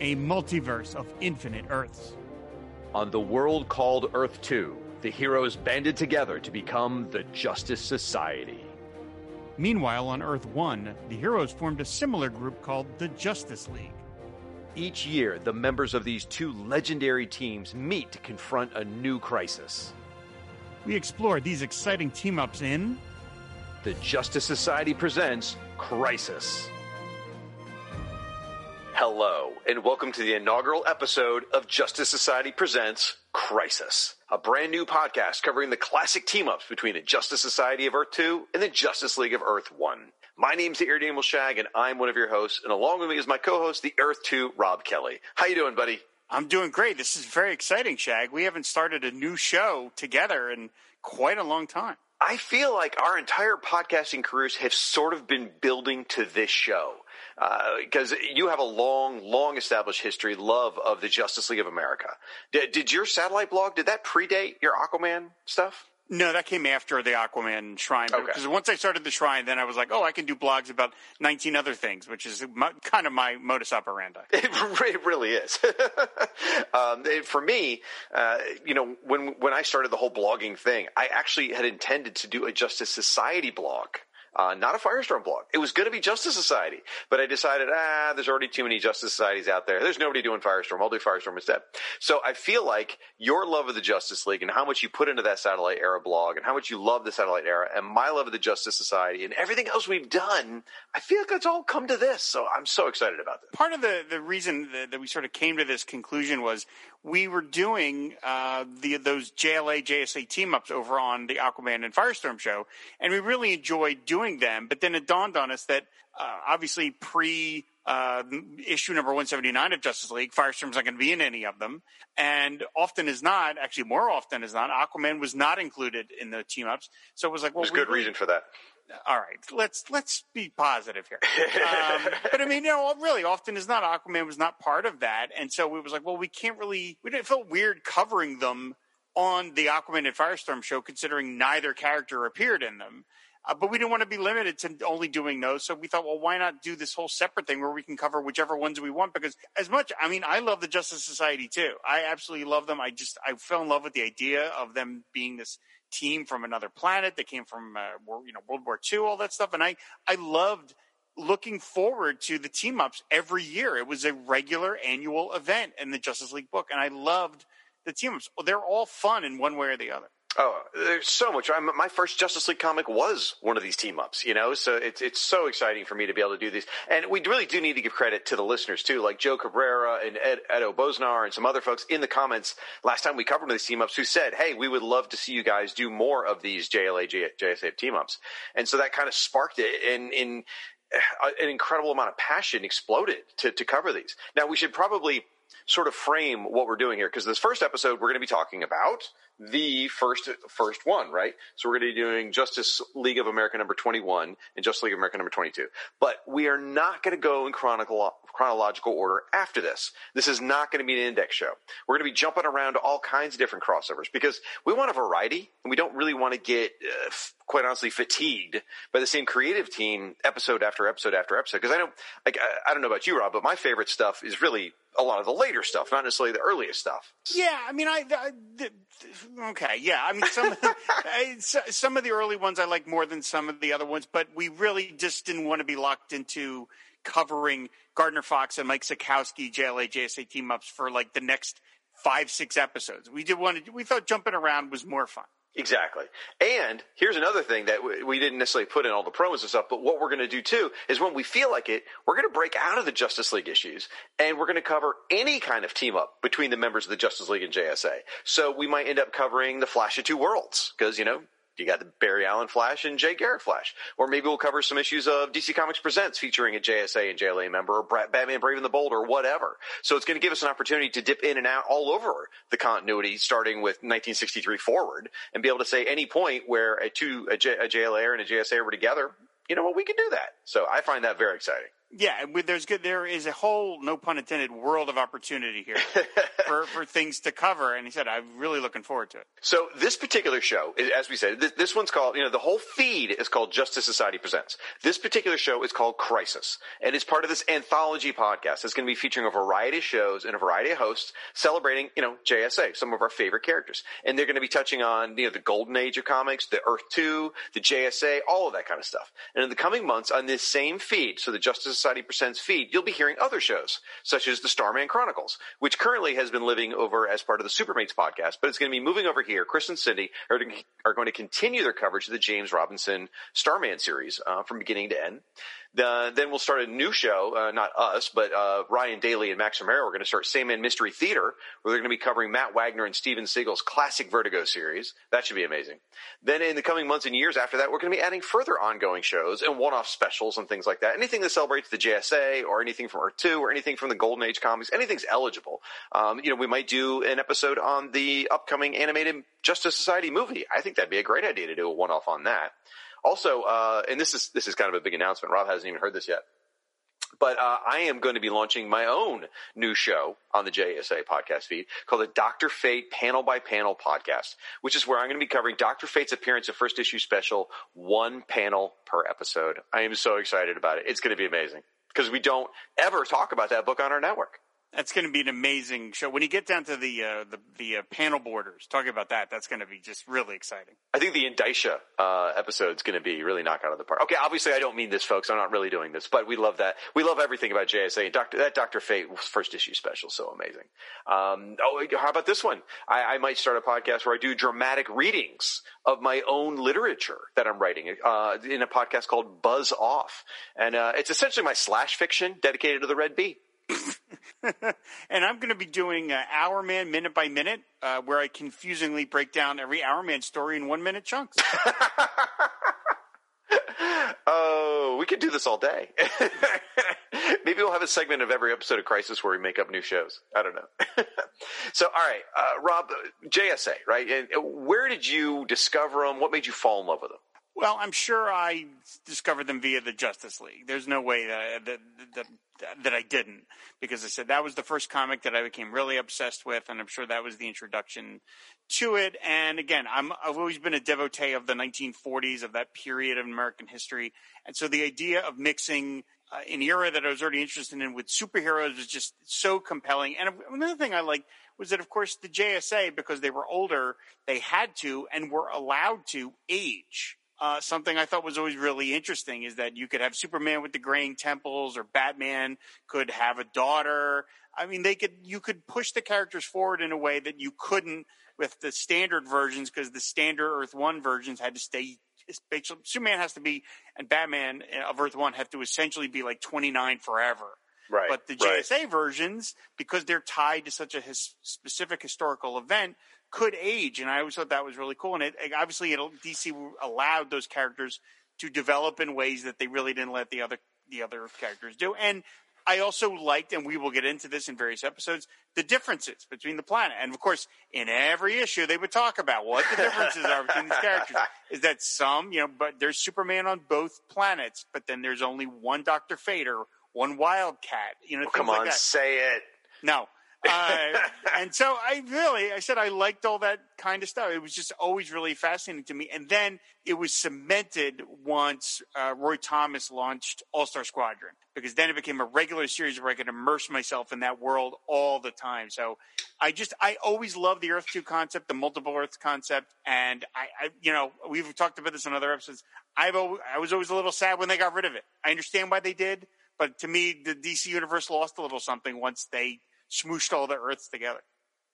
a multiverse of infinite Earths. On the world called Earth 2, the heroes banded together to become the Justice Society. Meanwhile, on Earth 1, the heroes formed a similar group called the Justice League. Each year, the members of these two legendary teams meet to confront a new crisis. We explore these exciting team ups in The Justice Society presents Crisis. Hello, and welcome to the inaugural episode of Justice Society Presents Crisis, a brand new podcast covering the classic team ups between the Justice Society of Earth 2 and the Justice League of Earth 1. My name's the Irredeemable Shag, and I'm one of your hosts, and along with me is my co-host, the Earth 2, Rob Kelly. How you doing, buddy? I'm doing great. This is very exciting, Shag. We haven't started a new show together in quite a long time. I feel like our entire podcasting careers have sort of been building to this show. Because uh, you have a long, long established history, love of the Justice League of America. Did, did your satellite blog, did that predate your Aquaman stuff? No, that came after the Aquaman Shrine. Okay. Because once I started the Shrine, then I was like, oh, I can do blogs about 19 other things, which is my, kind of my modus operandi. It, it really is. um, it- for me, uh, you know, when when I started the whole blogging thing, I actually had intended to do a Justice Society blog. Uh, not a Firestorm blog. It was going to be Justice Society, but I decided, ah, there's already too many Justice Societies out there. There's nobody doing Firestorm. I'll do Firestorm instead. So I feel like your love of the Justice League and how much you put into that Satellite Era blog and how much you love the Satellite Era and my love of the Justice Society and everything else we've done, I feel like it's all come to this. So I'm so excited about this. Part of the, the reason that, that we sort of came to this conclusion was we were doing uh, the those JLA JSA team ups over on the Aquaman and Firestorm show, and we really enjoyed doing them. But then it dawned on us that uh, obviously pre uh, issue number 179 of Justice League, Firestorm's not going to be in any of them, and often is not, actually more often is not, Aquaman was not included in the team ups. So it was like, well, There's we good reason for that. All right, let's let's be positive here. Um, but I mean, you know, really, often is not Aquaman was not part of that, and so it was like, well, we can't really. We didn't felt weird covering them on the Aquaman and Firestorm show, considering neither character appeared in them. Uh, but we didn't want to be limited to only doing those, so we thought, well, why not do this whole separate thing where we can cover whichever ones we want? Because as much, I mean, I love the Justice Society too. I absolutely love them. I just, I fell in love with the idea of them being this team from another planet that came from uh, you know World War II, all that stuff, and I I loved looking forward to the team ups every year. It was a regular annual event in the Justice League book, and I loved the team ups. They're all fun in one way or the other. Oh, there's so much. I'm, my first Justice League comic was one of these team ups, you know, so it's it's so exciting for me to be able to do these. And we really do need to give credit to the listeners too, like Joe Cabrera and Ed, Edo Bosnar and some other folks in the comments last time we covered these team ups who said, "Hey, we would love to see you guys do more of these JLA JSA team ups." And so that kind of sparked it in in uh, an incredible amount of passion exploded to to cover these. Now we should probably sort of frame what we're doing here because this first episode we're going to be talking about the first first one, right? So we're going to be doing Justice League of America number 21 and Justice League of America number 22. But we are not going to go in chronicle, chronological order after this. This is not going to be an index show. We're going to be jumping around all kinds of different crossovers because we want a variety and we don't really want to get uh, f- quite honestly fatigued by the same creative team episode after episode after episode because I know like I, I don't know about you Rob, but my favorite stuff is really a lot of the later stuff, not necessarily the earliest stuff. Yeah, I mean, I, I the, okay, yeah, I mean, some of the, some of the early ones I like more than some of the other ones, but we really just didn't want to be locked into covering Gardner Fox and Mike Sekowsky JLA JSA team ups for like the next five six episodes. We did want to. We thought jumping around was more fun. Exactly. And here's another thing that we- didn't necessarily put in all the promos and stuff, but what we're going to do too is when we feel like it, we're going to break out of the Justice League issues and we're going to cover any kind of team up between the members of the Justice League and JSA. So we might end up covering the Flash of Two Worlds because, you know, you got the Barry Allen Flash and Jay Garrick Flash. Or maybe we'll cover some issues of DC Comics Presents featuring a JSA and JLA member or Batman Brave and the Bold or whatever. So it's going to give us an opportunity to dip in and out all over the continuity starting with 1963 forward and be able to say any point where a two, a, J, a JLA and a JSA were together, you know what, we can do that. So I find that very exciting. Yeah, there's good. There is a whole, no pun intended, world of opportunity here for, for things to cover. And he said, I'm really looking forward to it. So this particular show, as we said, this, this, one's called, you know, the whole feed is called Justice Society Presents. This particular show is called Crisis, and it's part of this anthology podcast. It's going to be featuring a variety of shows and a variety of hosts celebrating, you know, JSA, some of our favorite characters, and they're going to be touching on, you know, the golden age of comics, the Earth Two, the JSA, all of that kind of stuff. And in the coming months, on this same feed, so the Justice Society Presents feed, you'll be hearing other shows, such as the Starman Chronicles, which currently has been living over as part of the Supermates podcast, but it's going to be moving over here. Chris and Cindy are, are going to continue their coverage of the James Robinson Starman series uh, from beginning to end. Then we'll start a new show, uh, not us, but uh, Ryan Daly and Max Romero are going to start Sandman Mystery Theater, where they're going to be covering Matt Wagner and Steven Seagle's classic Vertigo series. That should be amazing. Then in the coming months and years after that, we're going to be adding further ongoing shows and one-off specials and things like that. Anything that celebrates the JSA or anything from Earth 2 or anything from the Golden Age comics, anything's eligible. Um, you know, we might do an episode on the upcoming animated Justice Society movie. I think that'd be a great idea to do a one-off on that. Also, uh, and this is this is kind of a big announcement. Rob hasn't even heard this yet. But uh, I am going to be launching my own new show on the JSA podcast feed called the Doctor Fate Panel by Panel podcast, which is where I'm going to be covering Doctor Fate's appearance of first issue special, one panel per episode. I am so excited about it. It's going to be amazing because we don't ever talk about that book on our network. That's going to be an amazing show. When you get down to the uh, the, the uh, panel borders, talking about that, that's going to be just really exciting. I think the Indicia uh, episode is going to be really knock out of the park. Okay, obviously I don't mean this, folks. I'm not really doing this, but we love that. We love everything about JSA. And Doctor that Doctor Fate first issue special, so amazing. Um, oh, how about this one? I, I, might start a podcast where I do dramatic readings of my own literature that I'm writing uh, in a podcast called Buzz Off, and uh, it's essentially my slash fiction dedicated to the Red Bee. and I'm going to be doing uh, Hourman minute by minute, uh, where I confusingly break down every Hourman story in one minute chunks. oh, we could do this all day. Maybe we'll have a segment of every episode of Crisis where we make up new shows. I don't know. so, all right, uh, Rob, JSA, right? And uh, where did you discover them? What made you fall in love with them? Well, I'm sure I discovered them via the Justice League. There's no way that, that, that that I didn't because I said that was the first comic that I became really obsessed with, and I'm sure that was the introduction to it. And again, I'm I've always been a devotee of the 1940s of that period of American history, and so the idea of mixing uh, an era that I was already interested in with superheroes was just so compelling. And another thing I liked was that, of course, the JSA because they were older, they had to and were allowed to age uh, something I thought was always really interesting is that you could have Superman with the graying temples, or Batman could have a daughter. I mean, they could you could push the characters forward in a way that you couldn't with the standard versions because the standard Earth One versions had to stay. Superman has to be, and Batman of Earth One have to essentially be like twenty nine forever. Right. But the JSA right. versions, because they're tied to such a his, specific historical event, could age, and I always thought that was really cool. And it, obviously, it, DC allowed those characters to develop in ways that they really didn't let the other the other characters do. And I also liked, and we will get into this in various episodes, the differences between the planet. And of course, in every issue, they would talk about what the differences are between these characters. Is that some, you know, but there's Superman on both planets, but then there's only one Doctor Fate or one Wildcat. You know, well, come on, like say it. No, uh, and so I really, I said I liked all that kind of stuff. It was just always really fascinating to me. And then it was cemented once uh, Roy Thomas launched All Star Squadron, because then it became a regular series where I could immerse myself in that world all the time. So I just, I always loved the Earth 2 concept, the multiple Earth concept. And I, I you know, we've talked about this in other episodes. I've, always, I was always a little sad when they got rid of it. I understand why they did. But to me, the DC universe lost a little something once they smooshed all the Earths together.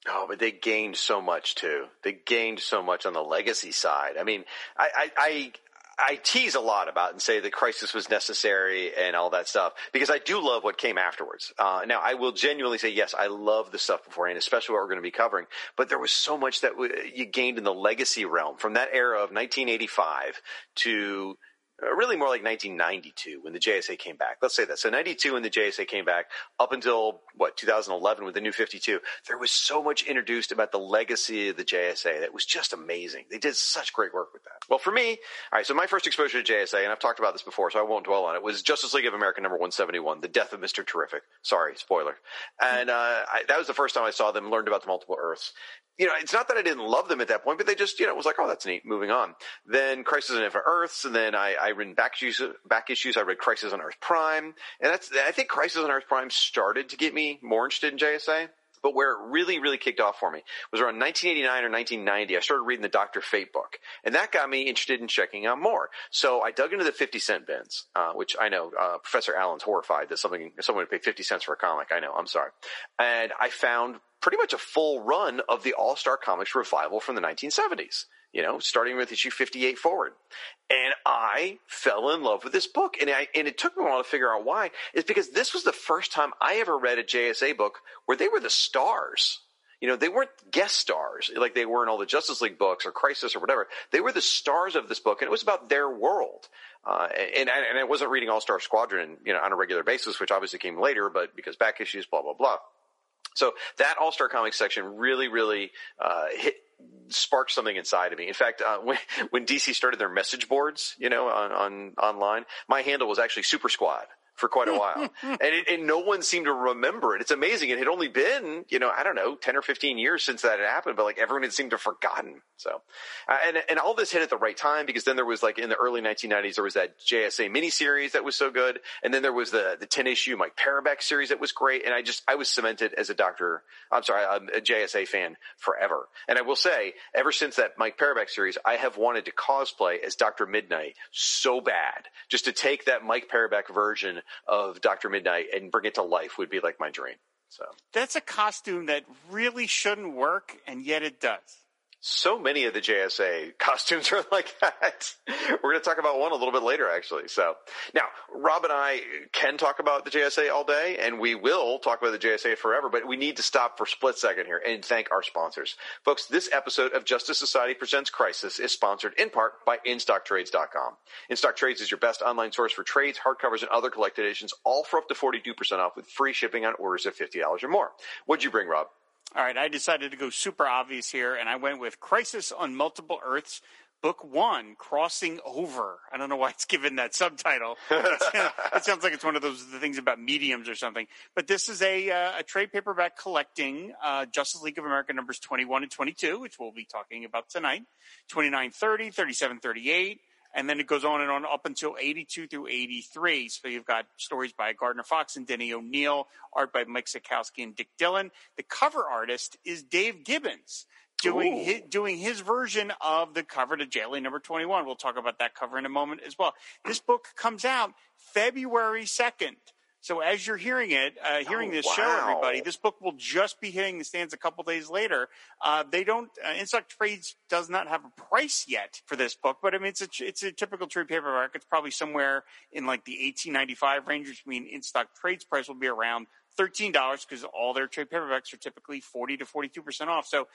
Oh, but they gained so much too. They gained so much on the legacy side. I mean, I, I, I, I tease a lot about and say the crisis was necessary and all that stuff because I do love what came afterwards. Uh, now, I will genuinely say yes, I love the stuff beforehand, especially what we're going to be covering. But there was so much that you gained in the legacy realm from that era of 1985 to uh, really more like 1992 when the JSA came back. Let's say that. So 92 when the JSA came back up until what 2011 with the new 52. There was so much introduced about the legacy of the JSA that was just amazing. They did such great work with that. Well, for me, all right. So my first exposure to JSA, and I've talked about this before, so I won't dwell on it, was Justice League of America number 171, The Death of Mr. Terrific. Sorry, spoiler. And uh, I, that was the first time I saw them, learned about the multiple Earths you know, it's not that I didn't love them at that point, but they just, you know, it was like, oh, that's neat. Moving on. Then Crisis on Infinite Earths, and then I, I read back issues, back issues. I read Crisis on Earth Prime, and that's. I think Crisis on Earth Prime started to get me more interested in JSA. But where it really, really kicked off for me was around 1989 or 1990. I started reading the Doctor Fate book, and that got me interested in checking out more. So I dug into the 50 cent bins, uh, which I know uh, Professor Allen's horrified that something someone would pay 50 cents for a comic. I know. I'm sorry. And I found pretty much a full run of the All Star Comics revival from the 1970s, you know, starting with issue 58 forward. And I fell in love with this book. And, I, and it took me a while to figure out why. It's because this was the first time I ever read a JSA book where they were the stars. You know, they weren't guest stars like they were in all the Justice League books or Crisis or whatever. They were the stars of this book, and it was about their world. Uh, and, and I wasn't reading All Star Squadron, you know, on a regular basis, which obviously came later, but because back issues, blah blah blah. So that All Star Comics section really, really uh, hit sparked something inside of me. In fact, uh, when when DC started their message boards, you know, on, on online, my handle was actually Super Squad for quite a while, and, it, and no one seemed to remember it. It's amazing. It had only been, you know, I don't know, ten or fifteen years since that had happened, but like everyone had seemed to have forgotten. So, uh, and and all this hit at the right time because then there was like in the early 1990s there was that JSA miniseries that was so good, and then there was the the ten issue Mike Parobeck series that was great, and I just I was cemented as a Doctor. I'm sorry, I'm a JSA fan forever. And I will say, ever since that Mike Parobeck series, I have wanted to cosplay as Doctor Midnight so bad, just to take that Mike Parobeck version of Doctor Midnight and bring it to life would be like my dream. So that's a costume that really shouldn't work, and yet it does so many of the JSA costumes are like that. We're going to talk about one a little bit later, actually. So now, Rob and I can talk about the JSA all day, and we will talk about the JSA forever, but we need to stop for a split second here and thank our sponsors. Folks, this episode of Justice Society Presents Crisis is sponsored in part by InStockTrades.com. InStockTrades is your best online source for trades, hardcovers, and other collected editions, all for up to 42% off with free shipping on orders of $50 or more. What'd you bring, Rob? All right, I decided to go super obvious here, and I went with Crisis on Multiple Earths, Book One, Crossing Over. I don't know why it's given that subtitle. it sounds like it's one of those things about mediums or something. But this is a, uh, a trade paperback collecting uh, Justice League of America numbers 21 and 22, which we'll be talking about tonight, 29, 30, 37, 38 and then it goes on and on up until 82 through 83. So you've got stories by Gardner Fox and Denny O'Neil, art by Mike Sekowsky and Dick Dillon. The cover artist is Dave Gibbons. Doing his, doing his version of the cover to JLA number 21. We'll talk about that cover in a moment as well. This book comes out February 2nd. So as you're hearing it, uh, hearing oh, this wow. show, everybody, this book will just be hitting the stands a couple days later. Uh, they don't, uh, InStock Trades does not have a price yet for this book, but I mean, it's a, it's a typical trade paperback. It's probably somewhere in like the 1895 range, which means InStock Trades price will be around $13 because all their trade paperbacks are typically 40 to 42% off. So,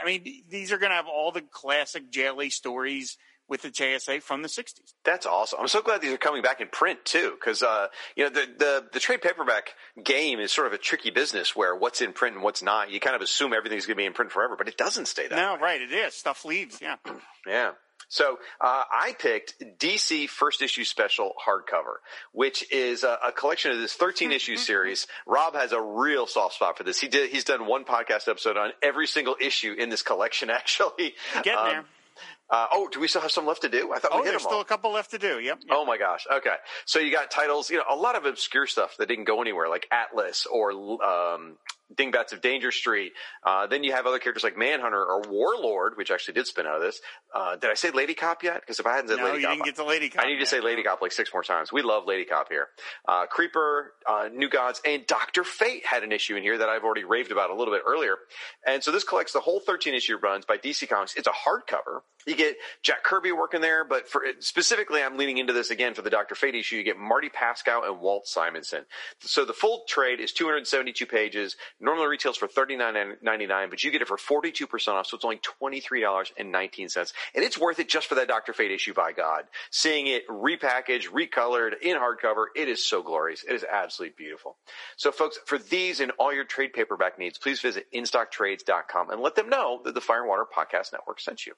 I mean, these are going to have all the classic JLA stories with the JSA from the 60s. That's awesome. I'm so glad these are coming back in print too, because uh, you know the, the the trade paperback game is sort of a tricky business where what's in print and what's not. You kind of assume everything's going to be in print forever, but it doesn't stay that. No, way. right? It is stuff leaves. Yeah, yeah. So uh, I picked DC First Issue Special hardcover, which is a, a collection of this 13 issue series. Rob has a real soft spot for this. He did. He's done one podcast episode on every single issue in this collection. Actually, getting um, there. Uh, oh, do we still have some left to do? I thought oh, we hit. Oh, there's them still a couple left to do. Yep, yep, Oh my gosh. Okay. So you got titles, you know, a lot of obscure stuff that didn't go anywhere, like Atlas or um, Dingbats of Danger Street. Uh, then you have other characters like Manhunter or Warlord, which actually did spin out of this. Uh, did I say Lady Cop yet? Because if I hadn't said no, Lady you Cop, didn't get to Lady Cop. I need yet. to say Lady Cop like six more times. We love Lady Cop here. Uh, Creeper, uh, New Gods, and Doctor Fate had an issue in here that I've already raved about a little bit earlier. And so this collects the whole 13 issue runs by DC Comics. It's a hardcover. You get Jack Kirby working there, but for specifically, I'm leaning into this again for the Doctor Fate issue. You get Marty Pasko and Walt Simonson. So the full trade is 272 pages, Normally retails for $39.99, but you get it for 42% off, so it's only $23.19. And it's worth it just for that Dr. Fate issue, by God. Seeing it repackaged, recolored, in hardcover, it is so glorious. It is absolutely beautiful. So, folks, for these and all your trade paperback needs, please visit InStockTrades.com and let them know that the Fire and Water Podcast Network sent you.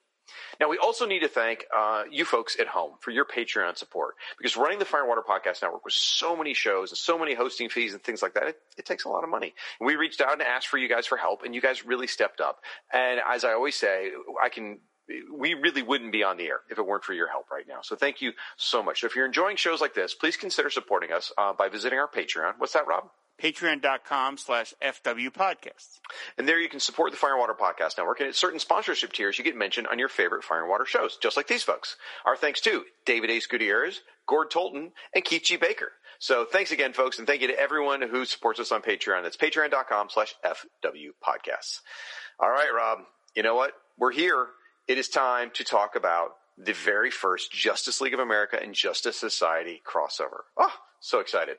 Now, we also need to thank uh, you folks at home for your Patreon support because running the Fire and Water Podcast Network with so many shows and so many hosting fees and things like that, it, it takes a lot of money. We reached out and asked for you guys for help, and you guys really stepped up. And as I always say, I can we really wouldn't be on the air if it weren't for your help right now. So thank you so much. So if you're enjoying shows like this, please consider supporting us uh, by visiting our Patreon. What's that, Rob? patreon.com slash FW podcasts. And there you can support the Fire and Water Podcast Network. And at certain sponsorship tiers, you get mentioned on your favorite Fire and Water shows, just like these folks. Our thanks to David Ace Gutierrez, Gord Tolton, and Keith G. Baker. So thanks again, folks, and thank you to everyone who supports us on Patreon. That's patreon.com slash FW podcasts. All right, Rob, you know what? We're here. It is time to talk about the very first Justice League of America and Justice Society crossover. Oh, so excited.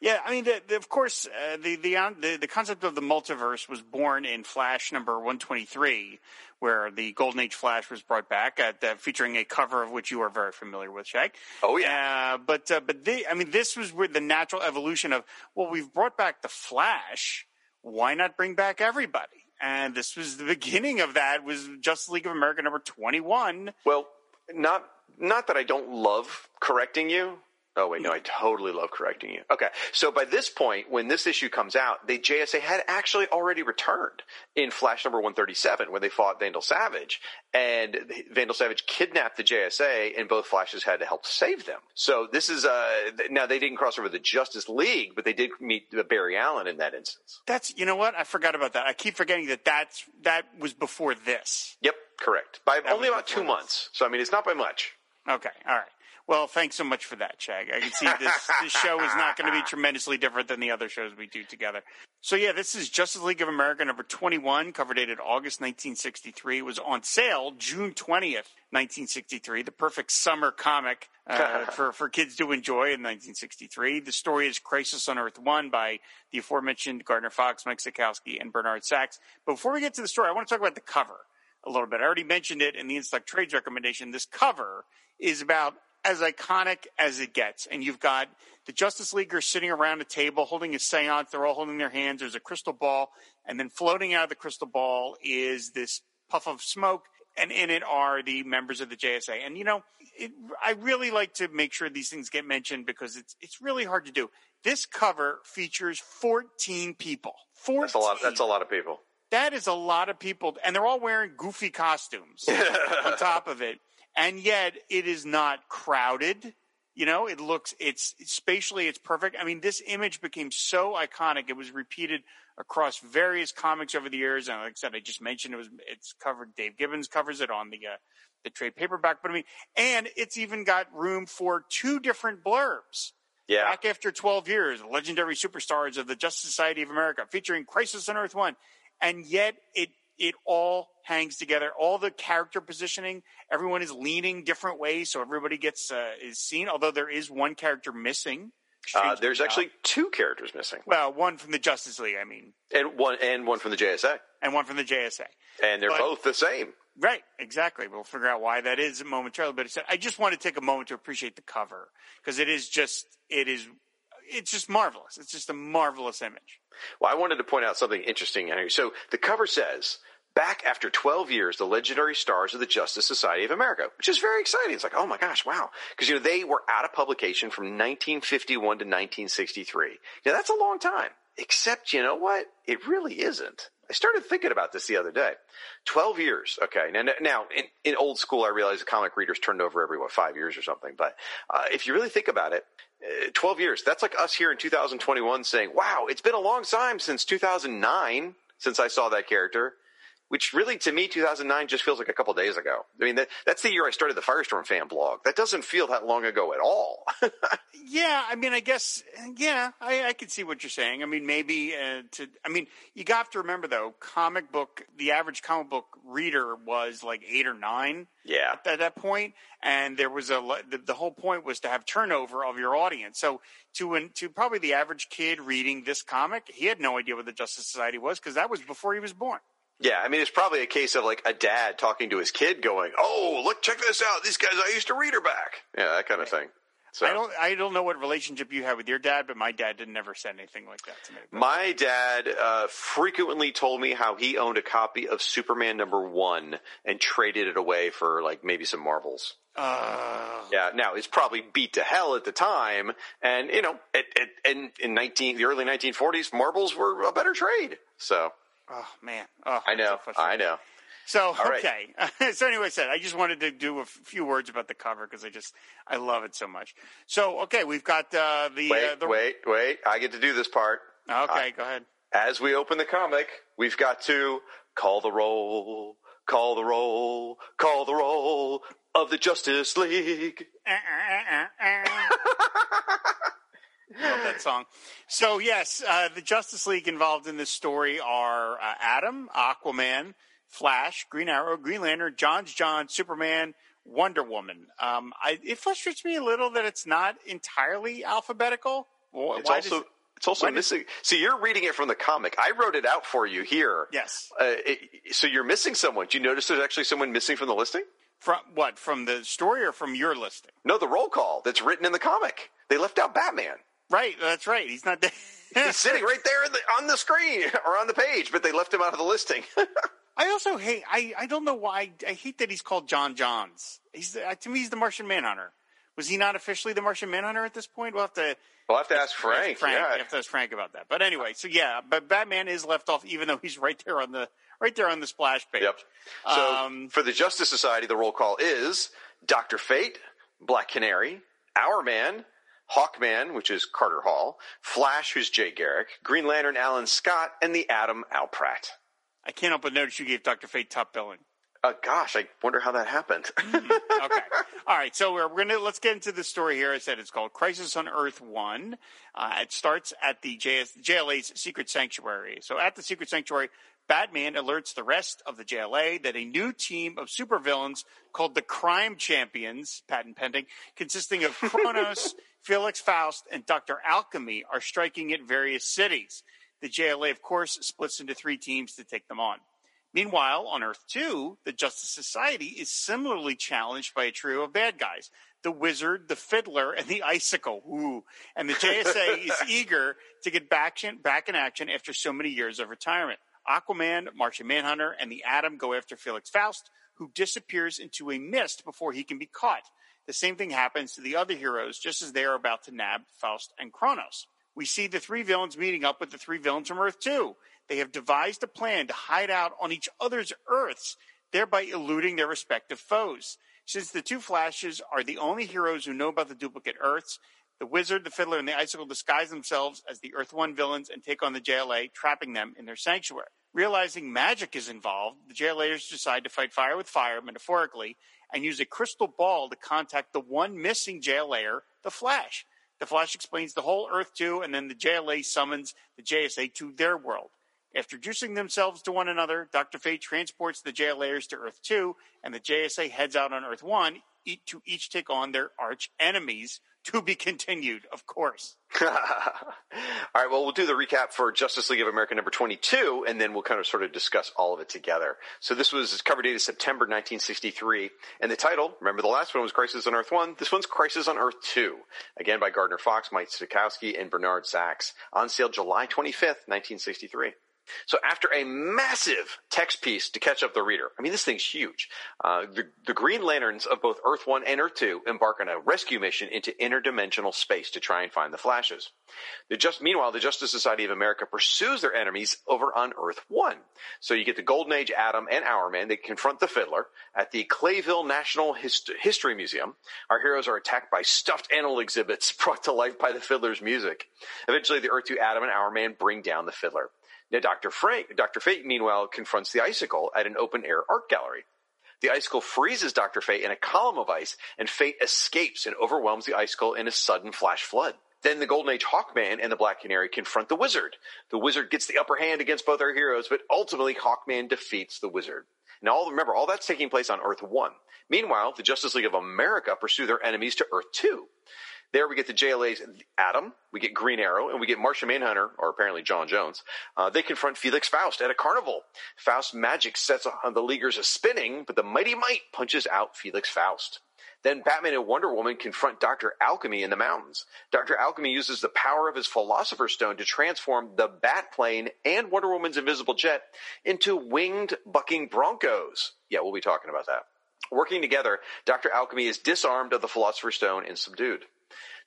Yeah, I mean, the, the, of course, uh, the, the, the the concept of the multiverse was born in Flash number one twenty three, where the Golden Age Flash was brought back, at, uh, featuring a cover of which you are very familiar with, Shag. Oh yeah. Uh, but uh, but the, I mean, this was where the natural evolution of well, we've brought back the Flash. Why not bring back everybody? And this was the beginning of that. Was Justice League of America number twenty one? Well, not not that I don't love correcting you Oh wait, no, I totally love correcting you. Okay, so by this point, when this issue comes out, the JSA had actually already returned in Flash number one thirty seven, when they fought Vandal Savage, and Vandal Savage kidnapped the JSA, and both Flashes had to help save them. So this is uh now they didn't cross over the Justice League, but they did meet Barry Allen in that instance. That's you know what I forgot about that. I keep forgetting that that's that was before this. Yep, correct. By that only about two months. So I mean, it's not by much. Okay, all right. Well, thanks so much for that, Shag. I can see this, this show is not going to be tremendously different than the other shows we do together. So, yeah, this is Justice League of America number 21, cover dated August 1963. It was on sale June 20th, 1963. The perfect summer comic uh, for, for kids to enjoy in 1963. The story is Crisis on Earth 1 by the aforementioned Gardner Fox, Mike Sekowsky, and Bernard Sachs. But before we get to the story, I want to talk about the cover a little bit. I already mentioned it in the In-Stock Trades recommendation. This cover is about as iconic as it gets. And you've got the Justice Leaguers sitting around a table holding a seance. They're all holding their hands. There's a crystal ball. And then floating out of the crystal ball is this puff of smoke. And in it are the members of the JSA. And, you know, it, I really like to make sure these things get mentioned because it's, it's really hard to do. This cover features 14 people. 14. That's a lot. That's a lot of people. That is a lot of people. And they're all wearing goofy costumes on top of it and yet it is not crowded. You know, it looks it's spatially it's perfect. I mean, this image became so iconic. It was repeated across various comics over the years, and like I said, I just mentioned it was it's covered. Dave Gibbons covers it on the uh, the trade paperback, but I mean, and it's even got room for two different blurbs. Yeah. Back after 12 years, legendary superstars of the Justice Society of America, featuring Crisis on Earth One, and yet it it all hangs together. All the character positioning, everyone is leaning different ways, so everybody gets uh, is seen. Although there is one character missing. Uh, there's actually two characters missing. Well, one from the Justice League, I mean, and one and one from the JSA, and one from the JSA, and they're but, both the same. Right, exactly. We'll figure out why that is momentarily. But I just want to take a moment to appreciate the cover because it is just it is it's just marvelous. It's just a marvelous image. Well, I wanted to point out something interesting. So the cover says back after 12 years, the legendary stars of the Justice Society of America, which is very exciting. It's like, oh my gosh, wow. Because, you know, they were out of publication from 1951 to 1963. Now, that's a long time. Except, you know what? It really isn't. I started thinking about this the other day. 12 years. Okay. Now, now in, in old school, I realized the comic readers turned over every, what, five years or something. But uh, if you really think about it, uh, 12 years, that's like us here in 2021 saying, wow, it's been a long time since 2009 since I saw that character. Which really to me 2009 just feels like a couple days ago. I mean, that, that's the year I started the Firestorm fan blog. That doesn't feel that long ago at all. yeah, I mean, I guess, yeah, I, I can see what you're saying. I mean, maybe uh, to, I mean, you got to remember though, comic book, the average comic book reader was like eight or nine. Yeah. At, that point, and there was a the, the whole point was to have turnover of your audience. So to an, to probably the average kid reading this comic, he had no idea what the Justice Society was because that was before he was born. Yeah, I mean, it's probably a case of like a dad talking to his kid, going, "Oh, look, check this out! These guys I used to read her back." Yeah, that kind of thing. So I don't I don't know what relationship you have with your dad, but my dad didn't ever say anything like that to me. My dad uh, frequently told me how he owned a copy of Superman number one and traded it away for like maybe some Marvels. Uh, yeah, now it's probably beat to hell at the time, and you know, it, it, in in nineteen the early nineteen forties, marbles were a better trade. So, oh man, oh, I know, so I know. So okay, so anyway, I said I just wanted to do a few words about the cover because I just I love it so much. So okay, we've got uh, the wait, uh, the... wait, wait. I get to do this part. Okay, I, go ahead. As we open the comic, we've got to call the roll, call the roll, call the roll of the Justice League. Love that song. So yes, uh, the Justice League involved in this story are uh, Atom, Aquaman, Flash, Green Arrow, Green Lantern, John's John, Superman, Wonder Woman. Um, I, it frustrates me a little that it's not entirely alphabetical. It's Why also does, it's also missing. Does, see, you're reading it from the comic. I wrote it out for you here. Yes. Uh, it, so you're missing someone. Do you notice there's actually someone missing from the listing? From what? From the story or from your listing? No, the roll call that's written in the comic. They left out Batman. Right, that's right. He's not there. He's sitting right there the, on the screen or on the page, but they left him out of the listing. I also hate. I, I don't know why. I hate that he's called John Johns. He's uh, to me he's the Martian Manhunter. Was he not officially the Martian Manhunter at this point? We'll have to. We'll have to ask Frank. Frank. Yeah. have to ask Frank about that. But anyway, so yeah, but Batman is left off, even though he's right there on the right there on the splash page. Yep. So um, for the Justice Society, the roll call is Doctor Fate, Black Canary, Hourman, Hawkman, which is Carter Hall, Flash, who's Jay Garrick, Green Lantern, Alan Scott, and the Atom, Al Pratt. I can't help but notice you gave Doctor Fate top billing. Uh, gosh, I wonder how that happened. mm, okay, all right. So we're, we're, gonna let's get into the story here. I said it's called Crisis on Earth One. Uh, it starts at the JS, JLA's secret sanctuary. So at the secret sanctuary, Batman alerts the rest of the JLA that a new team of supervillains called the Crime Champions, patent pending, consisting of Kronos, Felix Faust, and Dr. Alchemy, are striking at various cities. The JLA, of course, splits into three teams to take them on. Meanwhile, on Earth 2, the Justice Society is similarly challenged by a trio of bad guys the Wizard, the Fiddler, and the Icicle. Ooh. And the JSA is eager to get back in, back in action after so many years of retirement. Aquaman, Martian Manhunter, and the Atom go after Felix Faust, who disappears into a mist before he can be caught. The same thing happens to the other heroes just as they are about to nab Faust and Kronos we see the three villains meeting up with the three villains from Earth 2. They have devised a plan to hide out on each other's Earths, thereby eluding their respective foes. Since the two Flashes are the only heroes who know about the duplicate Earths, the Wizard, the Fiddler, and the Icicle disguise themselves as the Earth 1 villains and take on the JLA, trapping them in their sanctuary. Realizing magic is involved, the JLAers decide to fight fire with fire, metaphorically, and use a crystal ball to contact the one missing JLAer, the Flash. The Flash explains the whole Earth to, and then the JLA summons the JSA to their world. After introducing themselves to one another, Dr. Fate transports the JLAers to Earth 2, and the JSA heads out on Earth 1 to each take on their arch enemies, to be continued, of course. All right, well, we'll do the recap for Justice League of America number 22, and then we'll kind of sort of discuss all of it together. So this was cover date of September 1963, and the title, remember the last one was Crisis on Earth 1, this one's Crisis on Earth 2, again by Gardner Fox, Mike Sekowsky, and Bernard Sachs, on sale July 25th, 1963. So after a massive text piece to catch up the reader, I mean, this thing's huge. Uh, the, the Green Lanterns of both Earth 1 and Earth 2 embark on a rescue mission into interdimensional space to try and find the Flashes. The just, meanwhile, the Justice Society of America pursues their enemies over on Earth 1. So you get the Golden Age Atom and Hourman. They confront the Fiddler at the Clayville National Hist- History Museum. Our heroes are attacked by stuffed animal exhibits brought to life by the Fiddler's music. Eventually, the Earth 2 Atom and Hourman bring down the Fiddler. Now, Dr. Frank, Dr. Fate, meanwhile, confronts the icicle at an open air art gallery. The icicle freezes Dr. Fate in a column of ice, and Fate escapes and overwhelms the icicle in a sudden flash flood. Then the Golden Age Hawkman and the Black Canary confront the Wizard. The Wizard gets the upper hand against both our heroes, but ultimately Hawkman defeats the Wizard. Now, all, remember, all that's taking place on Earth 1. Meanwhile, the Justice League of America pursue their enemies to Earth 2. There we get the JLA's Atom, we get Green Arrow, and we get Martian Manhunter, or apparently John Jones. Uh, they confront Felix Faust at a carnival. Faust's magic sets the Leaguers a spinning, but the Mighty Mite punches out Felix Faust. Then Batman and Wonder Woman confront Dr. Alchemy in the mountains. Dr. Alchemy uses the power of his Philosopher's Stone to transform the Batplane and Wonder Woman's invisible jet into winged bucking Broncos. Yeah, we'll be talking about that. Working together, Dr. Alchemy is disarmed of the Philosopher's Stone and subdued.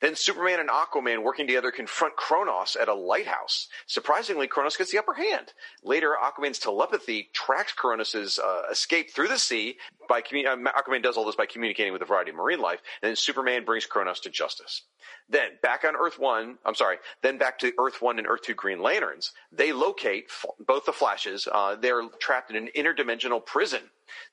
Then Superman and Aquaman working together confront Kronos at a lighthouse. Surprisingly, Kronos gets the upper hand. Later, Aquaman's telepathy tracks Kronos' uh, escape through the sea. By commu- uh, Aquaman does all this by communicating with a variety of marine life, and then Superman brings Kronos to justice. Then back on Earth One, I'm sorry. Then back to Earth One and Earth Two Green Lanterns. They locate f- both the Flashes. Uh, they're trapped in an interdimensional prison.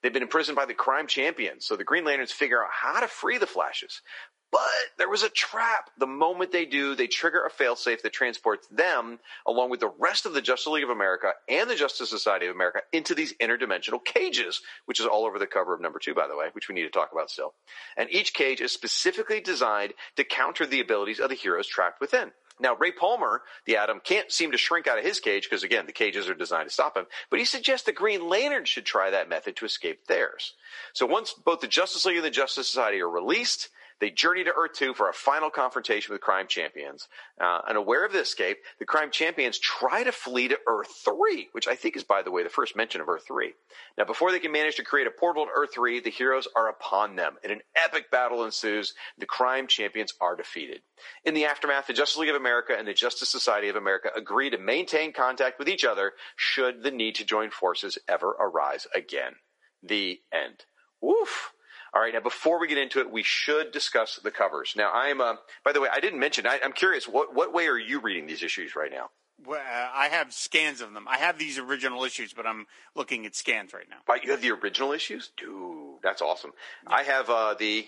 They've been imprisoned by the crime champions, so the Green Lanterns figure out how to free the Flashes. But there was a trap. The moment they do, they trigger a failsafe that transports them, along with the rest of the Justice League of America and the Justice Society of America, into these interdimensional cages, which is all over the cover of number two, by the way, which we need to talk about still. And each cage is specifically designed to counter the abilities of the heroes trapped within. Now, Ray Palmer, the Atom, can't seem to shrink out of his cage because, again, the cages are designed to stop him. But he suggests the Green Lantern should try that method to escape theirs. So once both the Justice League and the Justice Society are released, they journey to Earth 2 for a final confrontation with crime champions. Uh, unaware of the escape, the crime champions try to flee to Earth 3, which I think is, by the way, the first mention of Earth 3. Now, before they can manage to create a portal to Earth 3, the heroes are upon them, and an epic battle ensues. The crime champions are defeated. In the aftermath, the Justice League of America and the Justice Society of America agree to maintain contact with each other should the need to join forces ever arise again. The end. Woof. All right. Now, before we get into it, we should discuss the covers. Now, I am. Uh, by the way, I didn't mention. I, am curious. What what way are you reading these issues right now? Well, uh, I have scans of them. I have these original issues, but I'm looking at scans right now. But you have the original issues, dude. That's awesome. Yeah. I have uh, the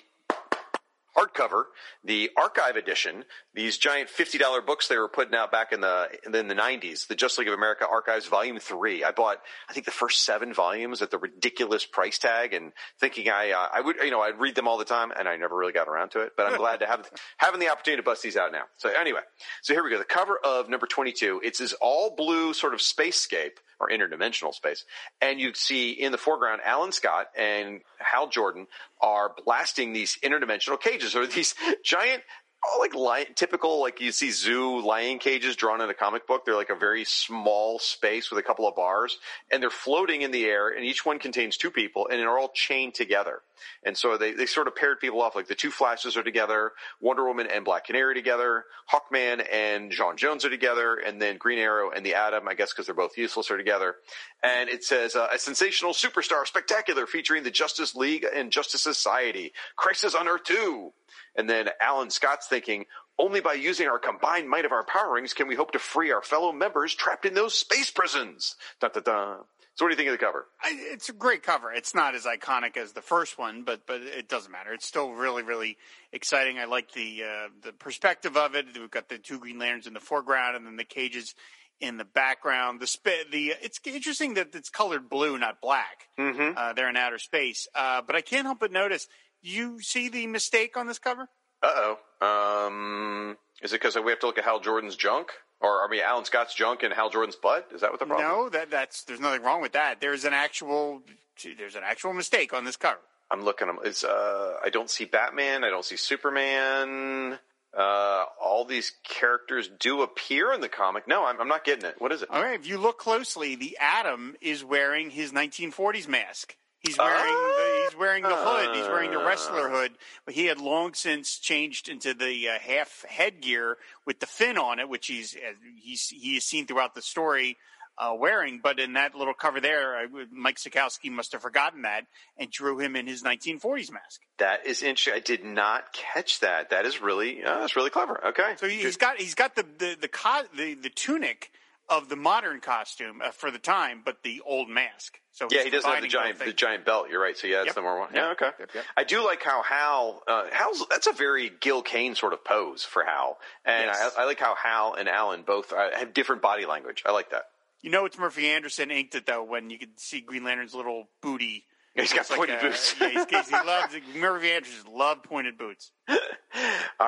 hardcover, the archive edition, these giant fifty dollar books they were putting out back in the in the nineties, the Justice League of America Archives Volume Three. I bought, I think, the first seven volumes at the ridiculous price tag, and thinking I uh, I would you know I'd read them all the time, and I never really got around to it. But I'm glad to have having the opportunity to bust these out now. So anyway, so here we go. The cover of number twenty two. It's this all blue sort of spacescape or interdimensional space. And you see in the foreground, Alan Scott and Hal Jordan are blasting these interdimensional cages or these giant all like lion, typical like you see zoo lion cages drawn in a comic book. They're like a very small space with a couple of bars, and they're floating in the air, and each one contains two people, and they're all chained together. And so they, they sort of paired people off. Like the two Flashes are together, Wonder Woman and Black Canary together, Hawkman and J'onn Jones are together, and then Green Arrow and the Atom, I guess because they're both useless, are together. And it says uh, a sensational superstar spectacular featuring the Justice League and Justice Society. Crisis on Earth 2. And then Alan Scott's thinking, only by using our combined might of our power rings can we hope to free our fellow members trapped in those space prisons. Dun, dun, dun. So, what do you think of the cover? I, it's a great cover. It's not as iconic as the first one, but but it doesn't matter. It's still really really exciting. I like the uh, the perspective of it. We've got the two Green Lanterns in the foreground, and then the cages in the background. The sp- the it's interesting that it's colored blue, not black. Mm-hmm. Uh, they're in outer space, uh, but I can't help but notice you see the mistake on this cover? Uh oh. Um, is it because we have to look at Hal Jordan's junk? Or I mean, Alan Scott's junk and Hal Jordan's butt. Is that what the problem? No, that that's there's nothing wrong with that. There's an actual there's an actual mistake on this cover. I'm looking. It's uh, I don't see Batman. I don't see Superman. Uh, all these characters do appear in the comic. No, I'm, I'm not getting it. What is it? All right. If you look closely, the Atom is wearing his 1940s mask. He's wearing the he's wearing the hood. He's wearing the wrestler hood, but he had long since changed into the uh, half headgear with the fin on it, which he's uh, he's he is seen throughout the story uh, wearing. But in that little cover there, Mike Sekowsky must have forgotten that and drew him in his 1940s mask. That is interesting. I did not catch that. That is really uh, that's really clever. Okay, so he's got he's got the the the, the, the tunic of the modern costume uh, for the time, but the old mask. So yeah, he doesn't have the giant the giant belt. You're right. So yeah, that's Yep. the more one. Yeah, okay. Yep, yep. I do like how Hal. Uh, Hal's that's a very Gil Kane sort of pose for Hal, and Yes. I, I like how Hal and Alan both uh, have different body language. I like that. You know, it's Murphy Anderson inked it though when you could see Green Lantern's little booty. He's got like pointed a- boots. yeah, he's, he's, he loves Murphy Anderson. loved pointed boots. All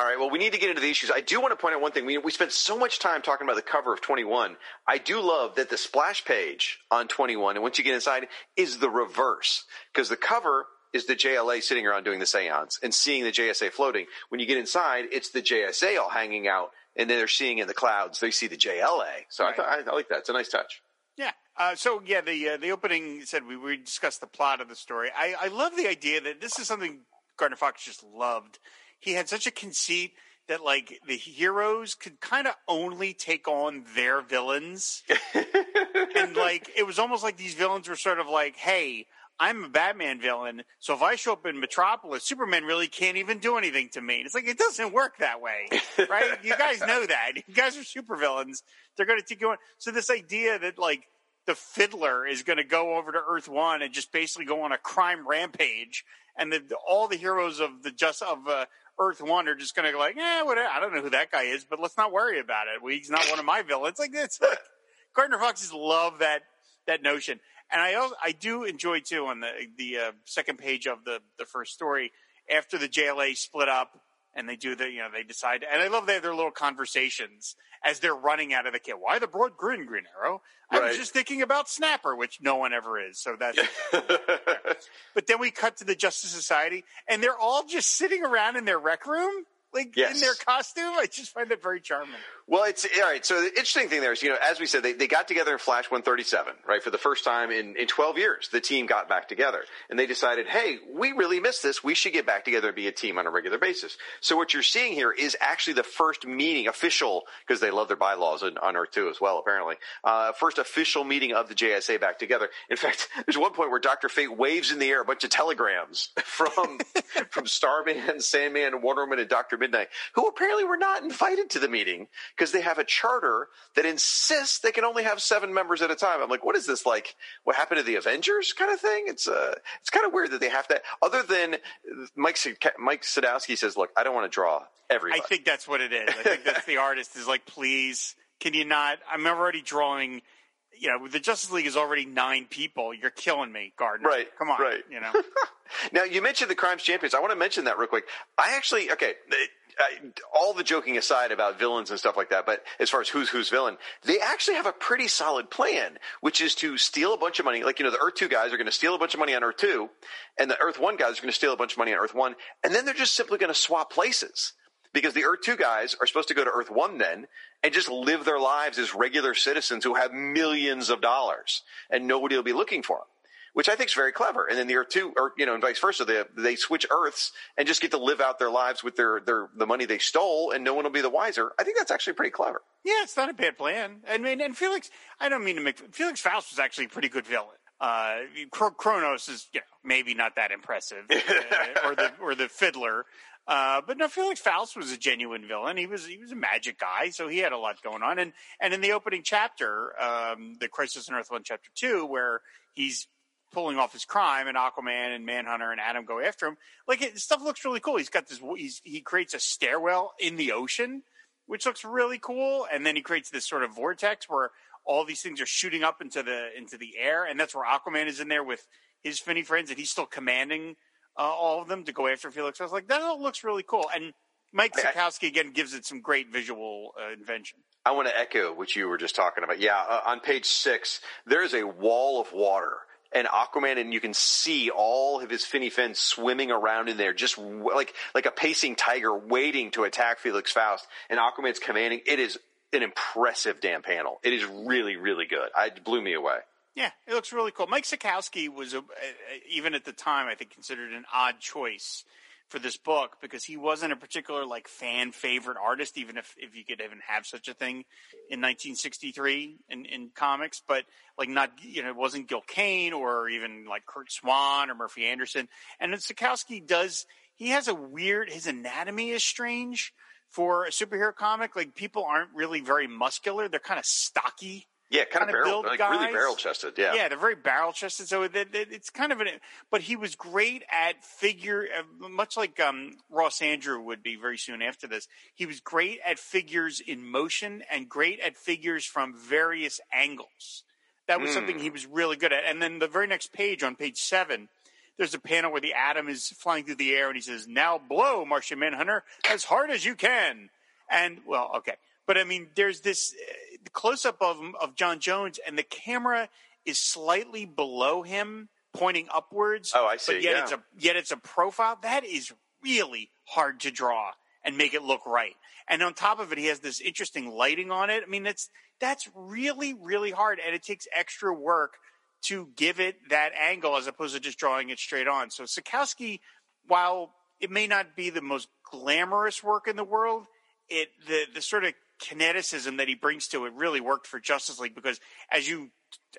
right. Well, we need to get into the issues. I do want to point out one thing. We, we spent so much time talking about the cover of 21. I do love that the splash page on 21, and once you get inside, is the reverse. Because the cover is the JLA sitting around doing the seance and seeing the JSA floating. When you get inside, it's the JSA all hanging out, and then they're seeing in the clouds, they see the JLA. So I, Right. I, I like that. It's a nice touch. Yeah. Uh, so yeah, the uh, the opening said we, we discussed the plot of the story. I, I love the idea that this is something Gardner Fox just loved. He had such a conceit that like the heroes could kind of only take on their villains, and like it was almost like these villains were sort of like, hey. I'm a Batman villain, so if I show up in Metropolis, Superman really can't even do anything to me. And it's like it doesn't work that way, right? you guys know that. You guys are supervillains. They're going to take you on. So this idea that like the fiddler is going to go over to Earth One and just basically go on a crime rampage, and the, all the heroes of the just of uh, Earth One are just going to go like, eh, whatever. I don't know who that guy is, but let's not worry about it. Well, he's not one of my villains. Like it's like Gardner Foxes love that that notion, and I also I do enjoy too on the the uh, second page of the the first story after the JLA split up and they do the you know they decide and I love they have their little conversations as they're running out of the kit. Why the broad grin, Green Arrow? I Right. was just thinking about Snapper, which no one ever is. So that's. but then we cut to the Justice Society, and they're all just sitting around in their rec room, like Yes. in their costume. I just find it very charming. Well, it's all right. So the interesting thing there is, you know, as we said, they, they got together in Flash 137, right? For the first time in, in 12 years, the team got back together and they decided, hey, we really missed this. We should get back together and be a team on a regular basis. So what you're seeing here is actually the first meeting, official, because they love their bylaws on, on Earth Two as well, apparently. Uh, first official meeting of the JSA back together. In fact, there's one point where Dr. Fate waves in the air a bunch of telegrams from, from Starman, Sandman, Wonder Woman, and Dr. Midnight, who apparently were not invited to the meeting because they have a charter that insists they can only have seven members at a time. I'm like, what is this like? What happened to the Avengers kind of thing? It's uh, it's kind of weird that they have to. Other than Mike Sid- Mike Sadowski says, look, I don't want to draw everybody. I think that's what it is. I think that's the artist is like, please, can you not? I'm already drawing. You know, the Justice League is already nine people. You're killing me, Gardner. Right, Come on. right. You know. Now you mentioned the crimes champions. I want to mention that real quick. I actually okay. I, all the joking aside about villains and stuff like that, but as far as who's who's villain, they actually have a pretty solid plan, which is to steal a bunch of money. Like you know, the Earth Two guys are going to steal a bunch of money on Earth Two, and the Earth One guys are going to steal a bunch of money on Earth One, and then they're just simply going to swap places because the Earth 2 guys are supposed to go to Earth 1 then and just live their lives as regular citizens who have millions of dollars and nobody will be looking for them. Which I think is very clever. And then the Earth 2, or, you know, and vice versa, they, they switch Earths and just get to live out their lives with their, their, the money they stole and no one will be the wiser. I think that's actually pretty clever. Yeah, it's not a bad plan. I mean, and Felix, I don't mean to make Felix Faust was actually a pretty good villain. Uh, Chronos is, you know, maybe not that impressive, uh, or the or the fiddler. Uh, but no, Felix Faust was a genuine villain. He was he was a magic guy, so he had a lot going on. And and in the opening chapter, um, the Crisis on Earth One, Chapter Two, where he's pulling off his crime, and Aquaman and Manhunter and Atom go after him. Like it, stuff looks really cool. He's got this. He's, he creates a stairwell in the ocean, which looks really cool. And then he creates this sort of vortex where all these things are shooting up into the into the air, and that's where Aquaman is in there with his Finny friends, and he's still commanding uh, all of them to go after Felix. I was like, that all looks really cool. And Mike Sikowski again gives it some great visual uh, invention. I want to echo what you were just talking about. Yeah, uh, on page six, there is a wall of water. And Aquaman, and you can see all of his finny fins swimming around in there, just w- like like a pacing tiger waiting to attack Felix Faust. And Aquaman's commanding. It is an impressive damn panel. It is really, really good. I, it blew me away. Yeah, it looks really cool. Mike Sikowski was, a, even at the time, I think, considered an odd choice for this book because he wasn't a particular like fan favorite artist, even if if you could even have such a thing in 1963 in, in comics. But like not, you know, it wasn't Gil Kane or even like Curt Swan or Murphy Anderson. And Sikowski does. He has a weird. His anatomy is strange for a superhero comic. Like people aren't really very muscular; they're kind of stocky. Yeah, kind, of barrel, like guys. really barrel chested. Yeah, yeah, they're very barrel chested. So it, it, it's kind of an. But he was great at figure, uh, much like um, Ross Andru would be very soon after this. He was great at figures in motion and great at figures from various angles. That was mm. something he was really good at. And then the very next page, on page seven, there's a panel where the atom is flying through the air, and he says, "Now blow, Martian Manhunter, as hard as you can." And well, okay, but I mean, there's this uh, close up of of J'onn J'onzz, and the camera is slightly below him, pointing upwards. Oh, I see. But yet yeah. it's a yet it's a profile that is really hard to draw and make it look right. And on top of it, he has this interesting lighting on it. I mean, that's that's really really hard, and it takes extra work to give it that angle as opposed to just drawing it straight on. So Sekowsky, while it may not be the most glamorous work in the world, it the the sort of kineticism that he brings to it really worked for Justice League because as you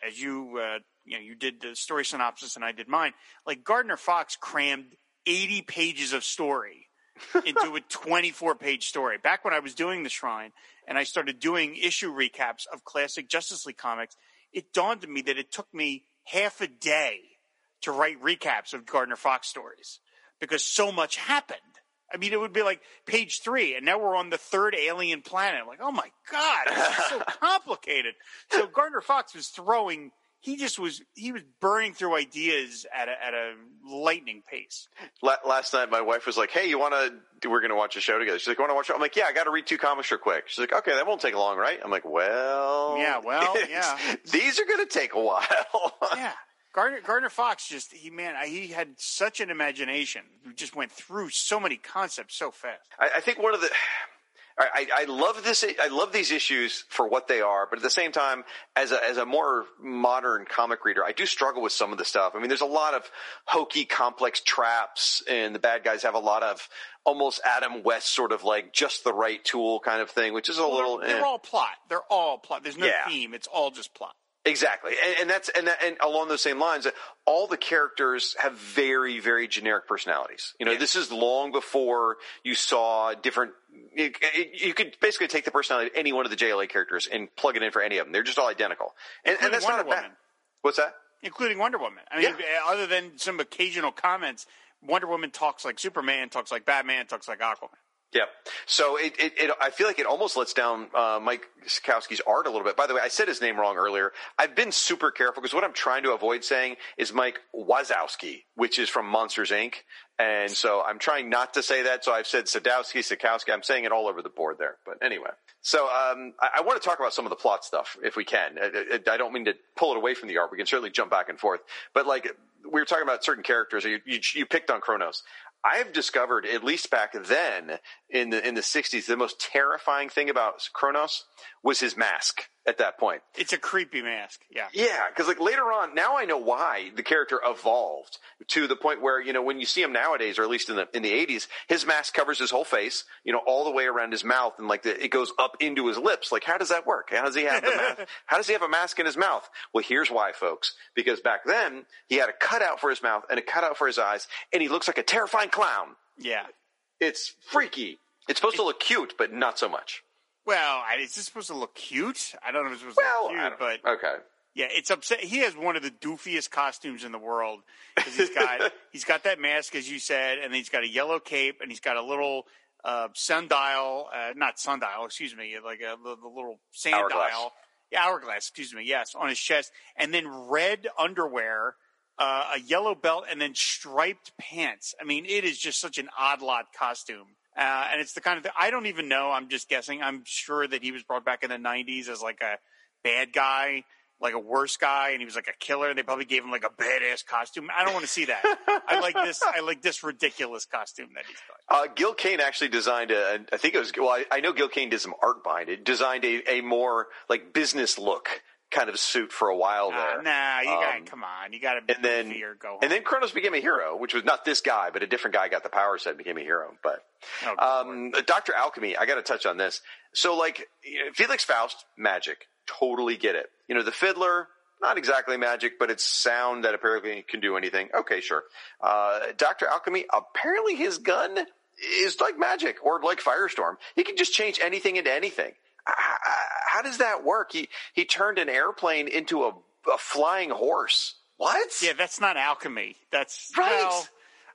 as you uh, you know you did the story synopsis and I did mine like Gardner Fox crammed 80 pages of story into a 24 page story. Back when I was doing the Shrine and I started doing issue recaps of classic Justice League comics it dawned on me that it took me half a day to write recaps of Gardner Fox stories because so much happened I mean, it would be like page three, and now we're on the third alien planet. I'm like, oh my god, it's so complicated. So Gardner Fox was throwing. He just was. He was burning through ideas at a, at a lightning pace. Last night, my wife was like, "Hey, you want to? We're going to watch a show together." She's like, "Want to watch?" I'm like, "Yeah, I got to read two comics real quick." She's like, "Okay, that won't take long, right?" I'm like, "Well, yeah, well, yeah. These are going to take a while." yeah. Gardner, Gardner Fox just he man he had such an imagination. He just went through so many concepts so fast. I, I think one of the I, I, love this. I love these issues for what they are, but at the same time, as a, as a more modern comic reader, I do struggle with some of the stuff. I mean, there's a lot of hokey, complex traps, and the bad guys have a lot of almost Adam West sort of like just the right tool kind of thing, which is a well, little. They're, they're eh. all plot. They're all plot. There's no Yeah. theme. It's all just plot. Exactly, and, and that's and, that, and along those same lines, all the characters have very very generic personalities. You know, Yeah. this is long before you saw different. You, you could basically take the personality of any one of the JLA characters and plug it in for any of them. They're just all identical, and, and that's Wonder not a bad. What's that? including Wonder Woman. I mean, other than some occasional comments, Wonder Woman talks like Superman, talks like Batman, talks like Aquaman. Yeah. So it, it, it, I feel like it almost lets down uh, Mike Sikowski's art a little bit. By the way, I said his name wrong earlier. I've been super careful because what I'm trying to avoid saying is Mike Wazowski, which is from Monsters Inc. And so I'm trying not to say that. So I've said Sadowski, Sikowski. I'm saying it all over the board there. But anyway. So um, I, I want to talk about some of the plot stuff if we can. I, I, I don't mean to pull it away from the art. We can certainly jump back and forth. But like we were talking about certain characters. You, you, you picked on Chronos. I've discovered, at least back then in the in the '60s, the most terrifying thing about Chronos was his mask. At that point, It's a creepy mask. Yeah. yeah, because like later on, now I know why the character evolved to the point where you know when you see him nowadays, or at least in the in the '80s, his mask covers his whole face, you know, all the way around his mouth, and like the, it goes up into his lips. Like, how does that work? How does he have the mask? How does he have a mask in his mouth? Well, here's why, folks. Because back then he had a cutout for his mouth and a cutout for his eyes, and he looks like a terrifying clown. Yeah. It's freaky. It's supposed to look cute, but not so much. Well, I- is this supposed to look cute? I don't know if it's supposed Well, to look cute, but okay. yeah, it's upset. He has one of the doofiest costumes in the world because he's got he's got that mask, as you said, and he's got a yellow cape, and he's got a little uh, sundial, uh, not sundial, excuse me, like a the, the little sand Hourglass. dial, yeah, hourglass, excuse me, yes, on his chest, and then red underwear. Uh, a yellow belt and then striped pants. I mean, it is just such an odd lot costume. Uh, and it's the kind of thing I don't even know. I'm just guessing. I'm sure that he was brought back in the 90s as like a bad guy, like a worse guy, and he was like a killer. And they probably gave him like a badass costume. I don't want to see that. I like this. I like this ridiculous costume that he's got. Uh, Gil Kane actually designed a, I think it was, well, I, I know Gil Kane did some art behind it, designed a, a more like business look kind of suit for a while Nah, there. nah, you Um, got come on. You got to and then, or go home. and then Chronos became a hero, which was not this guy, but a different guy got the power set and became a hero. But Oh, um, Doctor Alchemy, I got to touch on this. So, like you know, Felix Faust, magic, totally get it. You know, the fiddler, not exactly magic, but it's sound that apparently can do anything. Okay, sure. Uh, Doctor Alchemy, apparently his gun is like magic or like Firestorm. He can just change anything into anything. How does that work? He he turned an airplane into a, a flying horse. What? Yeah, that's not alchemy. That's right. Well,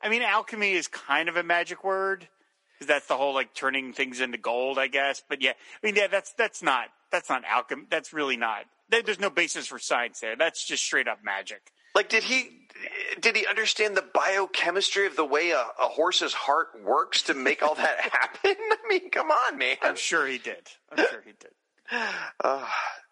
I mean, alchemy is kind of a magic word because that's the whole like turning things into gold, I guess. But yeah, I mean, yeah, that's that's not that's not alchemy. That's really not. There's no basis for science there. That's just straight up magic. Like, did he did he understand the biochemistry of the way a, a horse's heart works to make all that happen? I mean, come on, man. I'm sure he did. I'm sure he did. Uh,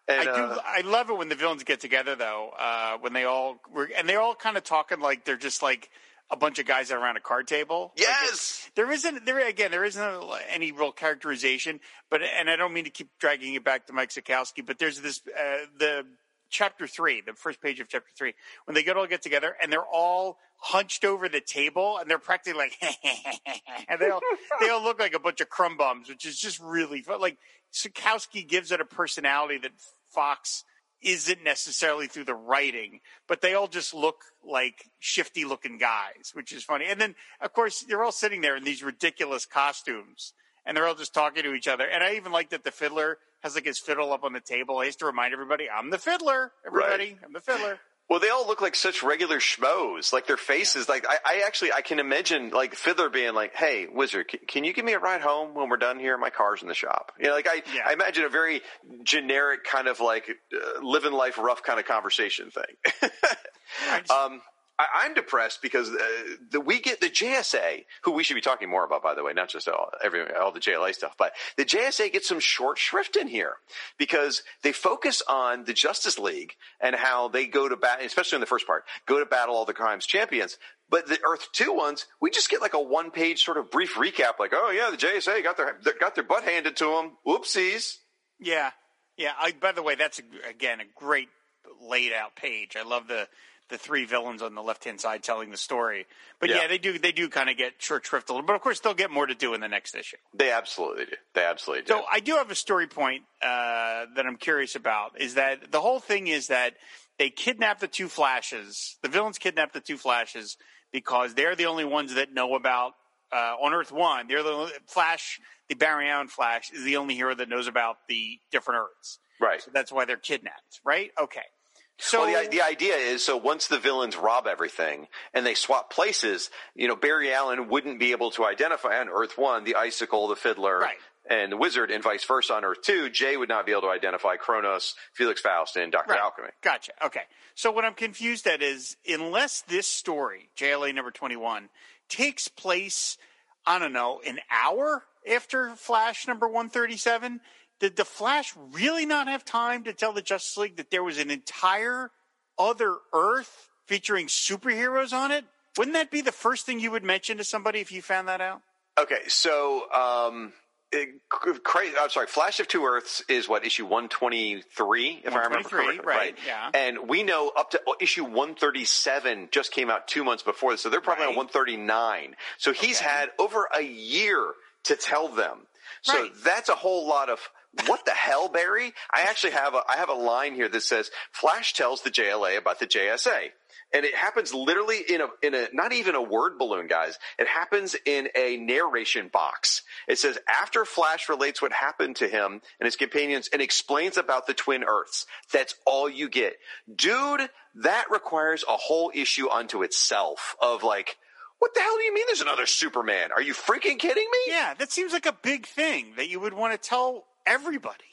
and, I do. uh, I love it when the villains get together, though. Uh, when they all were, and they're all kind of talking like they're just like a bunch of guys around a card table. Like, yes. there isn't there again. There isn't any real characterization, but and I don't mean to keep dragging it back to Mike Sikowski, but there's this uh, the chapter three, the first page of chapter three, when they get all get together and they're all hunched over the table and they're practically like, and they all they all look like a bunch of crumb bums, which is just really fun. Like Sikowski gives it a personality that Fox isn't necessarily through the writing, but they all just look like shifty looking guys, which is funny. And then, of course, they're all sitting there in these ridiculous costumes and they're all just talking to each other. And I even like that the fiddler has like his fiddle up on the table. He has to remind everybody, I'm the fiddler, everybody. I'm the fiddler. Well, they all look like such regular schmoes. Like their faces, like I, I actually I can imagine like Fiddler being like, "Hey, Wizard, can, can you give me a ride home when we're done here? My car's in the shop." You know, like I, Yeah. I imagine a very generic kind of like uh, living life rough kind of conversation thing. Just- um, I, I'm depressed because uh, the, we get the JSA, who we should be talking more about, by the way, not just all, every, all the JLA stuff, but the JSA gets some short shrift in here because they focus on the Justice League and how they go to battle, especially in the first part, go to battle all the crimes champions. But the Earth Two ones, we just get like a one page sort of brief recap, like, oh yeah, the JSA got their got their butt handed to them. Whoopsies. Yeah, yeah. I, by the way, that's a, again a great laid out page. I love the the three villains on the left hand side telling the story. But yeah, Yeah. they do they do kind of get short shrift a little. But of course, they'll get more to do in the next issue. They absolutely do. They absolutely do. So I do have a story point uh, that I'm curious about. Is that the whole thing is that they kidnap the two flashes. The villains kidnap the two flashes because they're the only ones that know about uh, on Earth One. They're the only- Flash. The Barry Allen Flash is the only hero that knows about the different Earths. right. So that's why they're kidnapped, right? Okay. So well, the, the idea is so once the villains rob everything and they swap places, you know, Barry Allen wouldn't be able to identify on Earth One the icicle, the fiddler, Right. and the wizard, and vice versa on Earth Two. Jay would not be able to identify Chronos, Felix Faust, and Doctor Right. Alchemy. Gotcha. Okay. So what I'm confused at is unless this story, JLA number 21, takes place, I don't know, an hour after Flash number 137, did the Flash really not have time to tell the Justice League that there was an entire other Earth featuring superheroes on it? Wouldn't that be the first thing you would mention to somebody if you found that out? Okay, so um, it, cra- I'm sorry. Flash of Two Earths is what issue 123, if I remember correctly. right, yeah. And we know up to issue 137 just came out two months before this, so they're probably Right. on 139. So he's Okay. had over a year to tell them. So Right. that's a whole lot of what the hell, Barry? I actually have a I have a line here that says Flash tells the JLA about the JSA. And it happens literally in a in a not even a word balloon, guys. It happens in a narration box. It says after Flash relates what happened to him and his companions and explains about the twin Earths. That's all you get. Dude, that requires a whole issue unto itself of like what the hell do you mean there's another Superman? Are you freaking kidding me? Yeah, that seems like a big thing that you would want to tell everybody.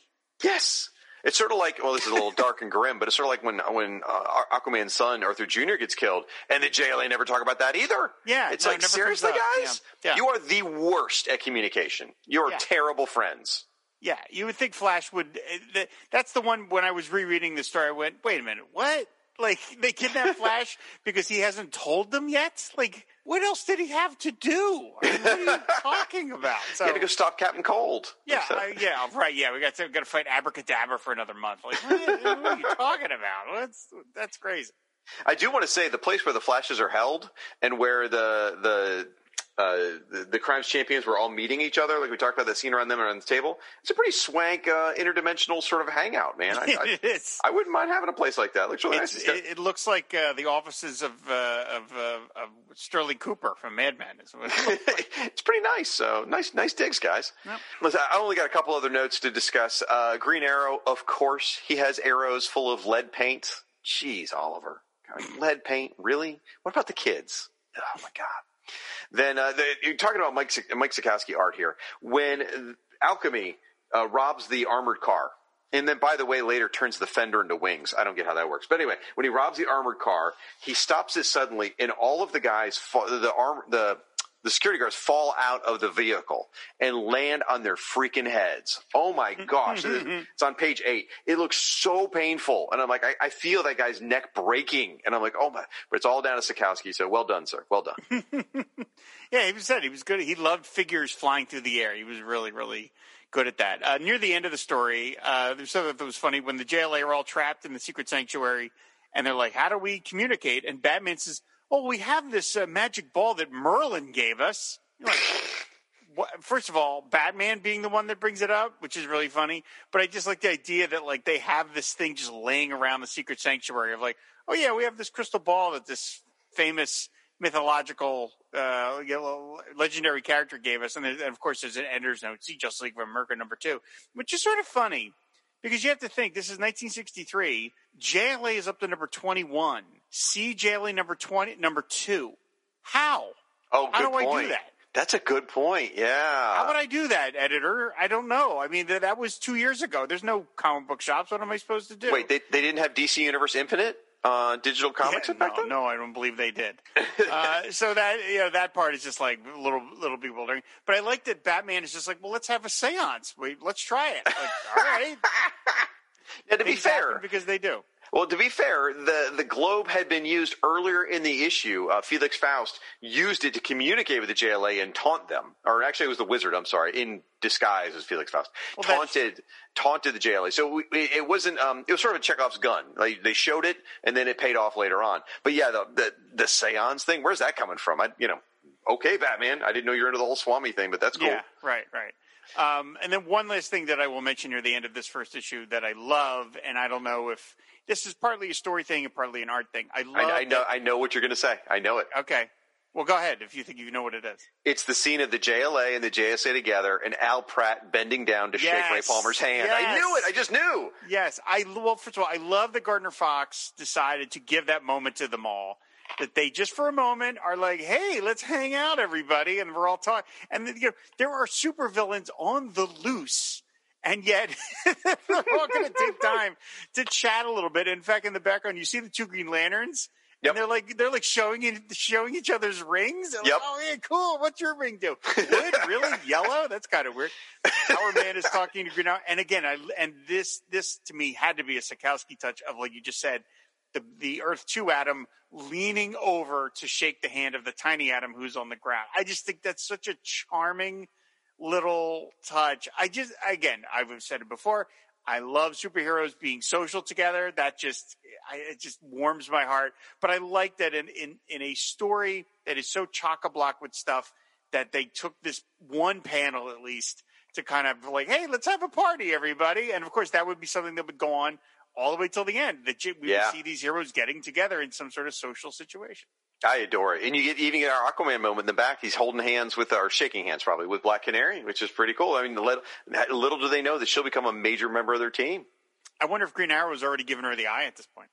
Yes. It's sort of like, well, this is a little dark and grim, but it's sort of like when when uh, Aquaman's son Arthur Jr. gets killed, and the JLA never talk about that either. Yeah, it's no, like it seriously, guys, Yeah, yeah. you are the worst at communication. You are Yeah. terrible friends. Yeah, you would think Flash would. eh, th- That's the one when I was rereading the story, I went, wait a minute, what? Like, they kidnapped Flash because he hasn't told them yet? Like, what else did he have to do? I mean, what are you talking about? So, You had to go stop Captain Cold. yeah, So- I- yeah, right, yeah, we got to, got to fight Abracadabra for another month. Like, what, what are you talking about? What's, that's crazy. I do want to say the place where the flashes are held and where the the uh, the, the crimes champions were all meeting each other. Like we talked about that scene around them around the table. It's a pretty swank, uh, interdimensional sort of hangout, man. I, I, it is. I wouldn't mind having a place like that. It looks really It's, nice. It, it looks like uh, the offices of uh, of, uh, of Sterling Cooper from Mad Men. Is what it like. it's pretty nice. So nice, nice digs, guys. Yep. Listen, I only got a couple other notes to discuss. Uh, Green Arrow, of course, he has arrows full of lead paint. Jeez, Oliver, lead paint, really? What about the kids? Oh my god. Then uh, the, you're talking about Mike Mike Sikowski art here. When Alchemy uh, robs the armored car. And then, by the way, later turns the fender into wings. I don't get how that works. But anyway, when he robs the armored car, he stops it suddenly, and all of the guys, fall, the arm, the the security guards fall out of the vehicle and land on their freaking heads. Oh my gosh! it's on page eight. It looks so painful, and I'm like, I, I feel that guy's neck breaking, and I'm like, oh my! But it's all down to Sikowski. So well done, sir. Well done. Yeah, he said he was good. He loved figures flying through the air. He was really, really good at that. Uh, near the end of the story, uh, there's something that was funny when the JLA are all trapped in the secret sanctuary, and they're like, "How do we communicate?" And Batman says, "Oh, we have this uh, magic ball that Merlin gave us." Like? First of all, Batman being the one that brings it up, which is really funny. But I just like the idea that like they have this thing just laying around the secret sanctuary of like, oh yeah, we have this crystal ball that this famous mythological, uh, legendary character gave us, and, there, and of course there's an Ender's Note, see Justice League of America number two, which is sort of funny because you have to think this is 1963. JLA is up to number 21. See JLA number 20, number two. How? Oh, How do I do point. that? That's a good point. Yeah. How would I do that, editor? I don't know. I mean, th- that was two years ago. There's no comic book shops. What am I supposed to do? Wait, they, they didn't have DC Universe Infinite uh, digital comics Yeah, back no, then? no, I don't believe they did. uh, so that you know that part is just like a little little bewildering. But I like that Batman is just like, well, let's have a séance. Wait, let's try it. Like, all right, Now, to be fair, because they do. Well, to be fair, the the globe had been used earlier in the issue. Uh, Felix Faust used it to communicate with the JLA and taunt them, or actually, it was the Wizard. I'm sorry, in disguise as Felix Faust, Well, taunted taunted the JLA. So we, it wasn't. Um, it was sort of a Chekhov's gun. Like they showed it, and then it paid off later on. But yeah, the the, the seance thing. Where's that coming from? I, you know, okay, Batman. I didn't know you were into the whole Swami thing, but that's cool. Yeah, right, right. Um, and then one last thing that I will mention near the end of this first issue that I love, and I don't know if this is partly a story thing and partly an art thing. I love. I, I know. that- I know what you're going to say. I know it. okay. Well, go ahead if you think you know what it is. It's the scene of the JLA and the JSA together, and Al Pratt bending down to shake Ray Palmer's hand. I knew it. I just knew. Yes, I well. First of all, I love that Gardner Fox decided to give that moment to them all. That they just for a moment are like, "Hey, let's hang out, everybody," and we're all talking. And then, you know, there are supervillains on the loose, and yet they're all going to take time to chat a little bit. In fact, in the background, you see the two Green Lanterns. Yep. And they're like they're like showing showing each other's rings. Like, Yep. oh yeah, cool. What's your ring do? Wood, really? Yellow? That's kind of weird. Power Man is talking to Green and again, I and this this to me had to be a Sikowski touch of like you just said, the the Earth Two Atom leaning over to shake the hand of the tiny Atom who's on the ground. I just think that's such a charming little touch. I just again, I've said it before. I love superheroes being social together. That just I, it just warms my heart. But I like that in, in in a story that is so chock a block with stuff that they took this one panel at least to kind of like, hey, let's have a party, everybody. And of course, that would be something that would go on all the way till the end. That we Yeah. see these heroes getting together in some sort of social situation. I adore it. And you get even get our Aquaman moment in the back. He's holding hands with, or shaking hands probably with Black Canary, which is pretty cool. I mean, little, little do they know that she'll become a major member of their team. I wonder if Green Arrow has already given her the eye at this point.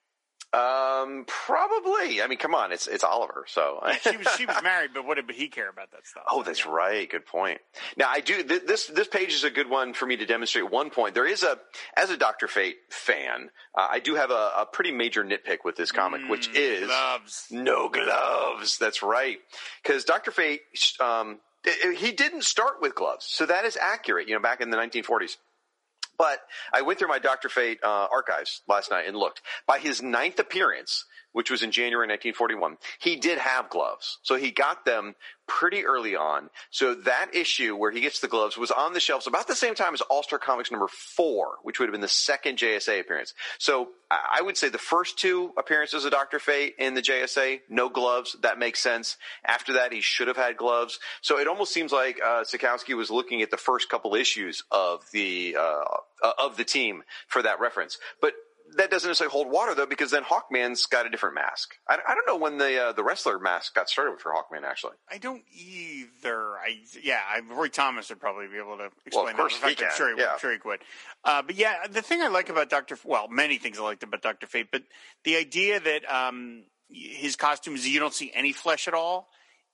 Um, probably. I mean, come on, it's it's Oliver. So She was she was married, but what did he care about that stuff? Oh, that's right. Good point. Now, I do th- this. This page is a good one for me to demonstrate one point. There is a, as a Doctor Fate fan, uh, I do have a, a pretty major nitpick with this comic, which is gloves. no gloves. That's right, because Doctor Fate, um, i- he didn't start with gloves, so that is accurate. You know, back in the 1940s. But I went through my Doctor Fate uh, archives last night and looked. By his ninth appearance, which was in January 1941, he did have gloves. So he got them pretty early on. So that issue where he gets the gloves was on the shelves about the same time as All Star Comics number four, which would have been the second JSA appearance. So I would say the first two appearances of Doctor Fate in the JSA, no gloves. That makes sense. After that, he should have had gloves. So it almost seems like uh, Sekowsky was looking at the first couple issues of the uh, of the team for that reference. But that doesn't necessarily hold water though, because then Hawkman's got a different mask. I, I don't know when the uh, the wrestler mask got started for Hawkman. Actually, I don't either. I yeah, I, Roy Thomas would probably be able to explain well, of course that. He can. I'm sure he, yeah. I'm sure he would. Uh, but yeah, the thing I like about Doctor, well, many things I liked about Doctor Fate, but the idea that um, his costume is you don't see any flesh at all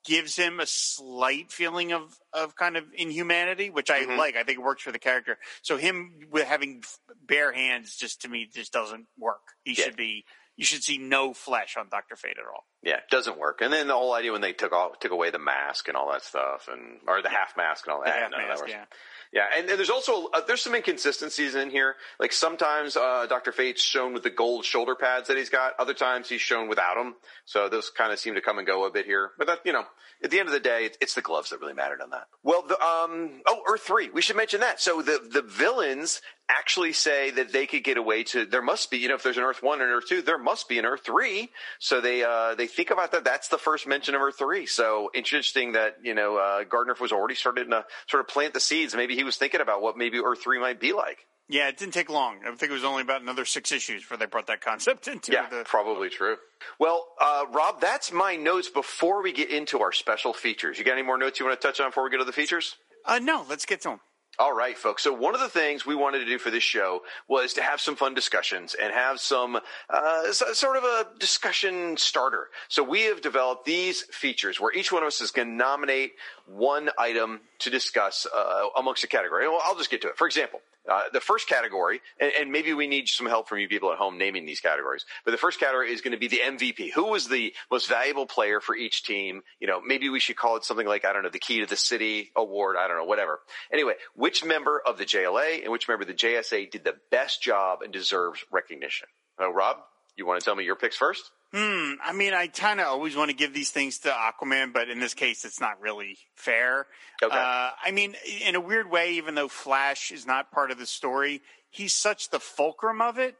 gives him a slight feeling of, of kind of inhumanity, which I Mhm. like. I think it works for the character. So him with having bare hands just to me just doesn't work. He Yeah. should be you should see no flesh on Doctor Fate at all. Yeah, it doesn't work. And then the whole idea when they took off, took away the mask and all that stuff, and or the half mask and all The that. half none of that mask, works. yeah. Yeah, and, and there's also uh, there's some inconsistencies in here. Like sometimes uh, Doctor Fate's shown with the gold shoulder pads that he's got. Other times he's shown without them. So those kind of seem to come and go a bit here. But that you know, at the end of the day, it's, it's the gloves that really mattered on that. Well, the um oh Earth three, we should mention that. So the the villains actually say that they could get away to there must be you know if there's an Earth one and Earth two, there must be an Earth three. So they uh they think about that. That's the first mention of Earth three. So interesting that you know uh, Gardner was already starting to sort of plant the seeds. Maybe he was thinking about what maybe Earth three might be like. Yeah, it didn't take long. I think it was only about another six issues before they brought that concept into Yeah, the. probably true. Well, uh, Rob, that's my notes before we get into our special features. You got any more notes you want to touch on before we get to the features? Uh, no, let's get to them. All right, folks. So one of the things we wanted to do for this show was to have some fun discussions and have some uh, sort of a discussion starter. So we have developed these features where each one of us is going to nominate one item to discuss uh, amongst the category. Well, I'll just get to it. For example, uh, the first category, and, and maybe we need some help from you people at home naming these categories. But the first category is going to be the MVP. Who was the most valuable player for each team? You know, maybe we should call it something like I don't know, the Key to the City Award. I don't know, whatever. Anyway, which member of the JLA and which member of the JSA did the best job and deserves recognition? Uh, Rob, you want to tell me your picks first? Hmm. I mean, I kind of always want to give these things to Aquaman, but in this case, it's not really fair. Okay. Uh, I mean, in a weird way, even though Flash is not part of the story, he's such the fulcrum of it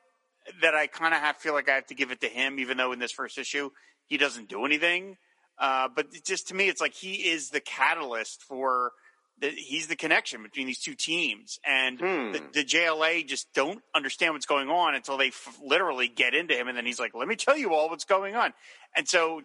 that I kind of feel like I have to give it to him, even though in this first issue he doesn't do anything. Uh, but just to me, it's like he is the catalyst for. The, he's the connection between these two teams, and Hmm. the, the JLA just don't understand what's going on until they f- literally get into him, and then he's like, "Let me tell you all what's going on." And so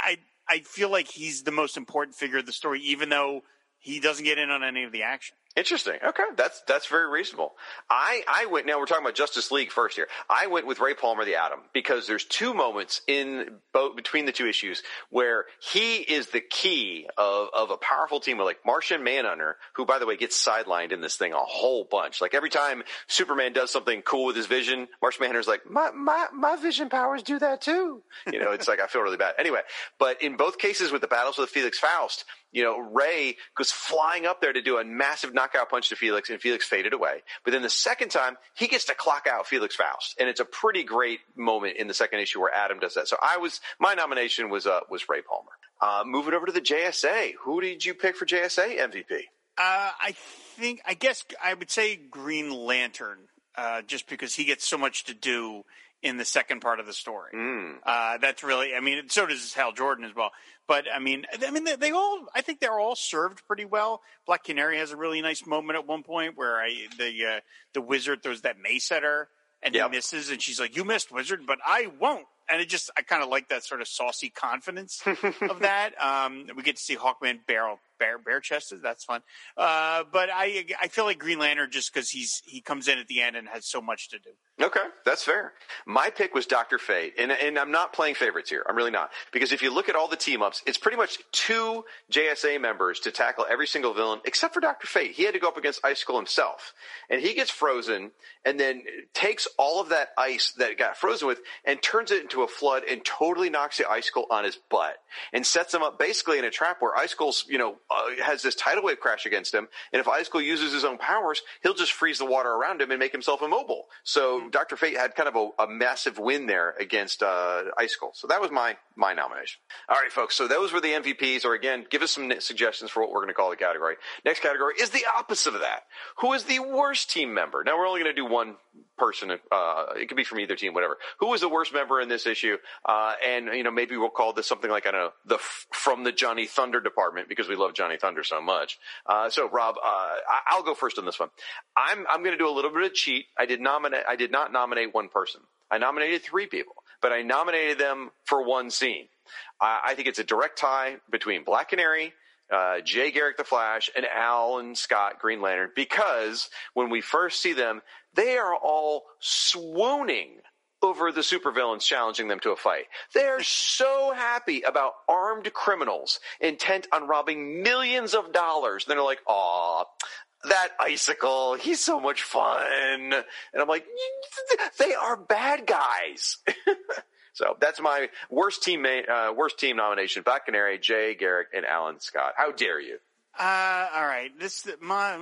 I I feel like he's the most important figure of the story, even though he doesn't get in on any of the action. Interesting. Okay, that's that's very reasonable. I I went now we're talking about Justice League first here. I went with Ray Palmer the Atom because there's two moments in both between the two issues where he is the key of of a powerful team like Martian Manhunter, who by the way gets sidelined in this thing a whole bunch. Like every time Superman does something cool with his vision, Martian Manhunter's like my my my vision powers do that too. You know, it's like I feel really bad. Anyway, but in both cases with the battles with Felix Faust, you know, Ray goes flying up there to do a massive knockout punch to Felix, and Felix faded away. But then the second time, he gets to clock out Felix Faust, and it's a pretty great moment in the second issue where Atom does that. So I was my nomination was uh, was Ray Palmer. Uh, moving over to the JSA, who did you pick for JSA MVP? Uh, I think I guess I would say Green Lantern, uh, just because he gets so much to do in the second part of the story. Mm. Uh, that's really, I mean, so does Hal Jordan as well. But I mean, I mean, they, they all, I think they're all served pretty well. Black Canary has a really nice moment at one point where I, the, uh, the wizard throws that mace at her and Yep. he misses and she's like, you missed wizard, but I won't. And it just, I kind of like that sort of saucy confidence of that. Um, we get to see Hawkman barrel, bare, bare chested. That's fun. Uh, but I, I feel like Green Lantern just because he's, he comes in at the end and has so much to do. Okay, that's fair. My pick was Doctor Fate, and and I'm not playing favorites here. I'm really not because if you look at all the team ups, it's pretty much two JSA members to tackle every single villain except for Doctor Fate. He had to go up against Icicle himself, and he gets frozen, and then takes all of that ice that got frozen with and turns it into a flood and totally knocks the Icicle on his butt and sets him up basically in a trap where Icicle's you know uh, has this tidal wave crash against him, and if Icicle uses his own powers, he'll just freeze the water around him and make himself immobile. So Doctor Fate had kind of a, a massive win there against uh, Icicle. So that was my my nomination. All right, folks. So those were the MVPs. Or again, give us some suggestions for what we're going to call the category. Next category is the opposite of that. Who is the worst team member? Now we're only going to do one person. Uh, it could be from either team, whatever. Who was the worst member in this issue? Uh, and you know, maybe we'll call this something like I don't know the from the Johnny Thunder department because we love Johnny Thunder so much. Uh, so Rob, uh, I'll go first on this one. I'm I'm going to do a little bit of cheat. I did nominate. I did not nominate one person. I nominated three people, but I nominated them for one scene. I think it's a direct tie between Black Canary, uh, Jay Garrick the Flash, and Alan Scott Green Lantern because when we first see them, they are all swooning over the supervillains challenging them to a fight. They're so happy about armed criminals intent on robbing millions of dollars. And they're like, aw, that icicle, he's so much fun. And I'm like, they are bad guys. so that's my worst team, uh, worst team nomination. Black Canary, Jay Garrick, and Alan Scott. How dare you? Uh, all right. This my.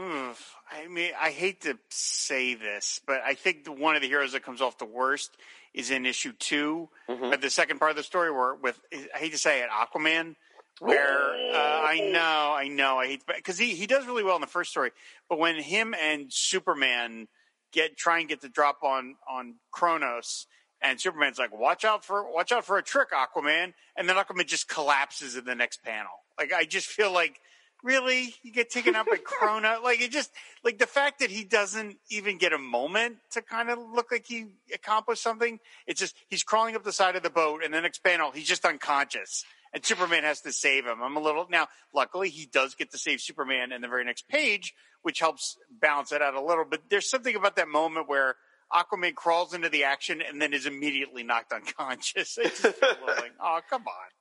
I mean, I hate to say this, but I think the, one of the heroes that comes off the worst is in issue 2 mm-hmm. but the second part of the story, where with I hate to say it, Aquaman, where uh, I know, I know, I hate because he he does really well in the first story, but when him and Superman get try and get the drop on on Chronos. And Superman's like, "Watch out for watch out for a trick, Aquaman!" And then Aquaman just collapses in the next panel. Like I just feel like really? You get taken out by Krona like it just like the fact that he doesn't even get a moment to kind of look like he accomplished something it's just he's crawling up the side of the boat and the next panel he's just unconscious and superman has to save him. I'm a little now luckily he does get to save superman in the very next page which helps balance it out a little but there's something about that moment where aquaman crawls into the action and then is immediately knocked unconscious. It's just like oh come on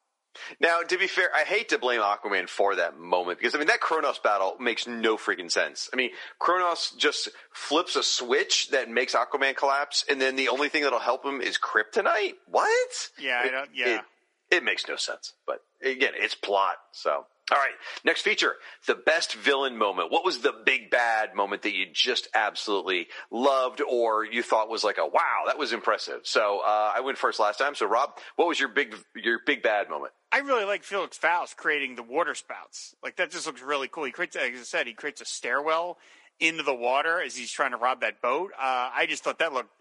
now, to be fair, I hate to blame Aquaman for that moment because I mean that Chronos battle makes no freaking sense. I mean, Chronos just flips a switch that makes Aquaman collapse, and then the only thing that'll help him is kryptonite. What? Yeah, it, I don't. Yeah, it, it makes no sense. But again, it's plot. So all right, next feature, the best villain moment. What was the big bad moment that you just absolutely loved or you thought was like a wow, that was impressive. So uh, I went first last time. So Rob, what was your big your big bad moment? I really like Felix Faust creating the water spouts. Like that just looks really cool. He creates, as I said, he creates a stairwell into the water as he's trying to rob that boat. Uh, I just thought that looked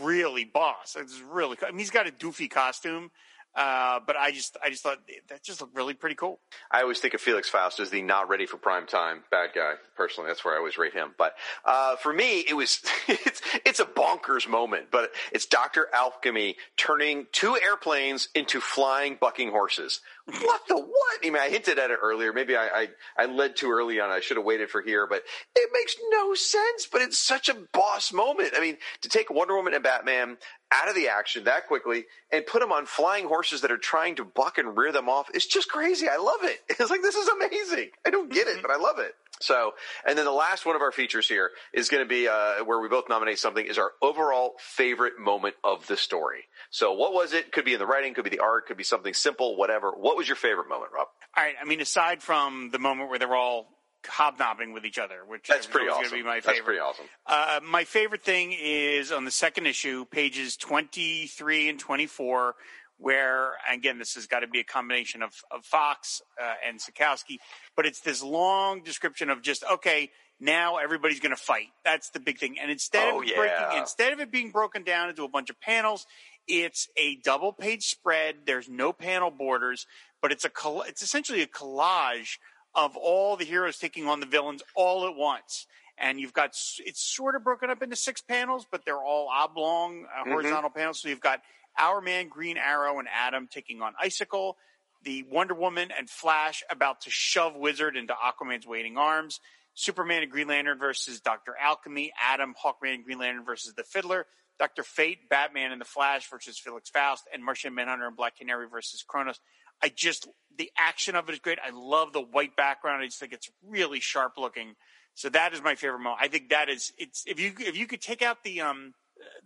really boss. It's really. I mean, he's got a doofy costume uh, but I just, I just thought that just looked really pretty cool. I always think of Felix Faust as the not ready for prime time bad guy. Personally, that's where I always rate him. But uh, for me, it was it's it's a bonkers moment. But it's Doctor Alchemy turning two airplanes into flying bucking horses. What the what? I mean, I hinted at it earlier. Maybe I, I, I led too early on. I should have waited for here, but it makes no sense. But it's such a boss moment. I mean, to take Wonder Woman and Batman out of the action that quickly and put them on flying horses that are trying to buck and rear them off is just crazy. I love it. It's like, this is amazing. I don't get it, but I love it. So, and then the last one of our features here is going to be uh, where we both nominate something is our overall favorite moment of the story. So, what was it? Could be in the writing, could be the art, could be something simple, whatever. What was your favorite moment, Rob? All right. I mean, aside from the moment where they're all hobnobbing with each other, which that's pretty awesome. Going to be my favorite. That's pretty awesome. Uh, my favorite thing is on the second issue, pages twenty three and twenty four, where again this has got to be a combination of, of Fox uh, and Sekowsky, but it's this long description of just okay. Now everybody's going to fight. That's the big thing. And instead oh, of yeah. breaking, instead of it being broken down into a bunch of panels, it's a double page spread. There's no panel borders, but it's a it's essentially a collage of all the heroes taking on the villains all at once. And you've got it's sort of broken up into six panels, but they're all oblong uh, mm-hmm. horizontal panels. So you've got Hourman, Green Arrow, and Atom taking on Icicle. The Wonder Woman and Flash about to shove Wizard into Aquaman's waiting arms. Superman and Green Lantern versus Doctor Alchemy. Atom, Hawkman, and Green Lantern versus the Fiddler. Doctor Fate, Batman, and the Flash versus Felix Faust, and Martian Manhunter and Black Canary versus Chronos. I just the action of it is great. I love the white background. I just think it's really sharp looking. So that is my favorite moment. I think that is it's if you if you could take out the um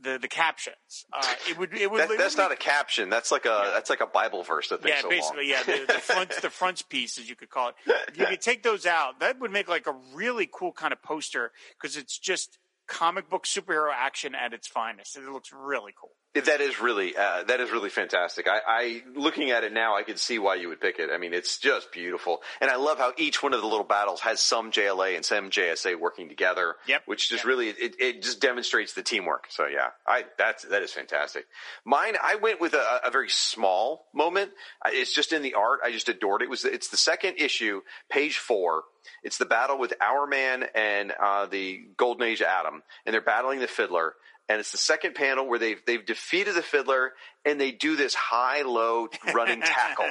the the captions, uh, it would it would. That, that's not a caption. That's like a yeah. that's like a Bible verse that yeah so basically yeah the, the front the front piece as you could call it. If you could take those out, that would make like a really cool kind of poster because it's just comic book superhero action at its finest. It looks really cool. That is really uh, that is really fantastic. I, I looking at it now, I can see why you would pick it. I mean, it's just beautiful, and I love how each one of the little battles has some JLA and some JSA working together. Yep. Which just Yep. really it, it just demonstrates the teamwork. So yeah, I that's that is fantastic. Mine, I went with a, a very small moment. It's just in the art. I just adored it. it was it's the second issue, page four. It's the battle with Hourman and uh, the Golden Age Atom, and they're battling the Fiddler. And it's the second panel where they've they've defeated the Fiddler, and they do this high low running tackle.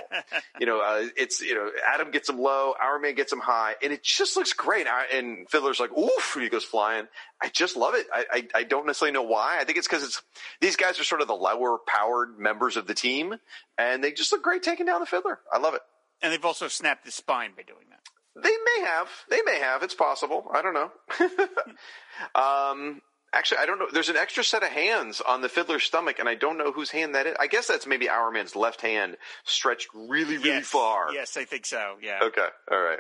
You know, uh, it's you know Atom gets him low, Hourman gets him high, and it just looks great. I, and Fiddler's like, oof, he goes flying. I just love it. I, I, I don't necessarily know why. I think it's because it's these guys are sort of the lower powered members of the team, and they just look great taking down the Fiddler. I love it. And they've also snapped his spine by doing that. They may have. They may have. It's possible. I don't know. um, actually, I don't know. There's an extra set of hands on the fiddler's stomach, and I don't know whose hand that is. I guess that's maybe Hourman's left hand stretched really, really yes. far. Yes, I think so. Yeah. Okay. All right.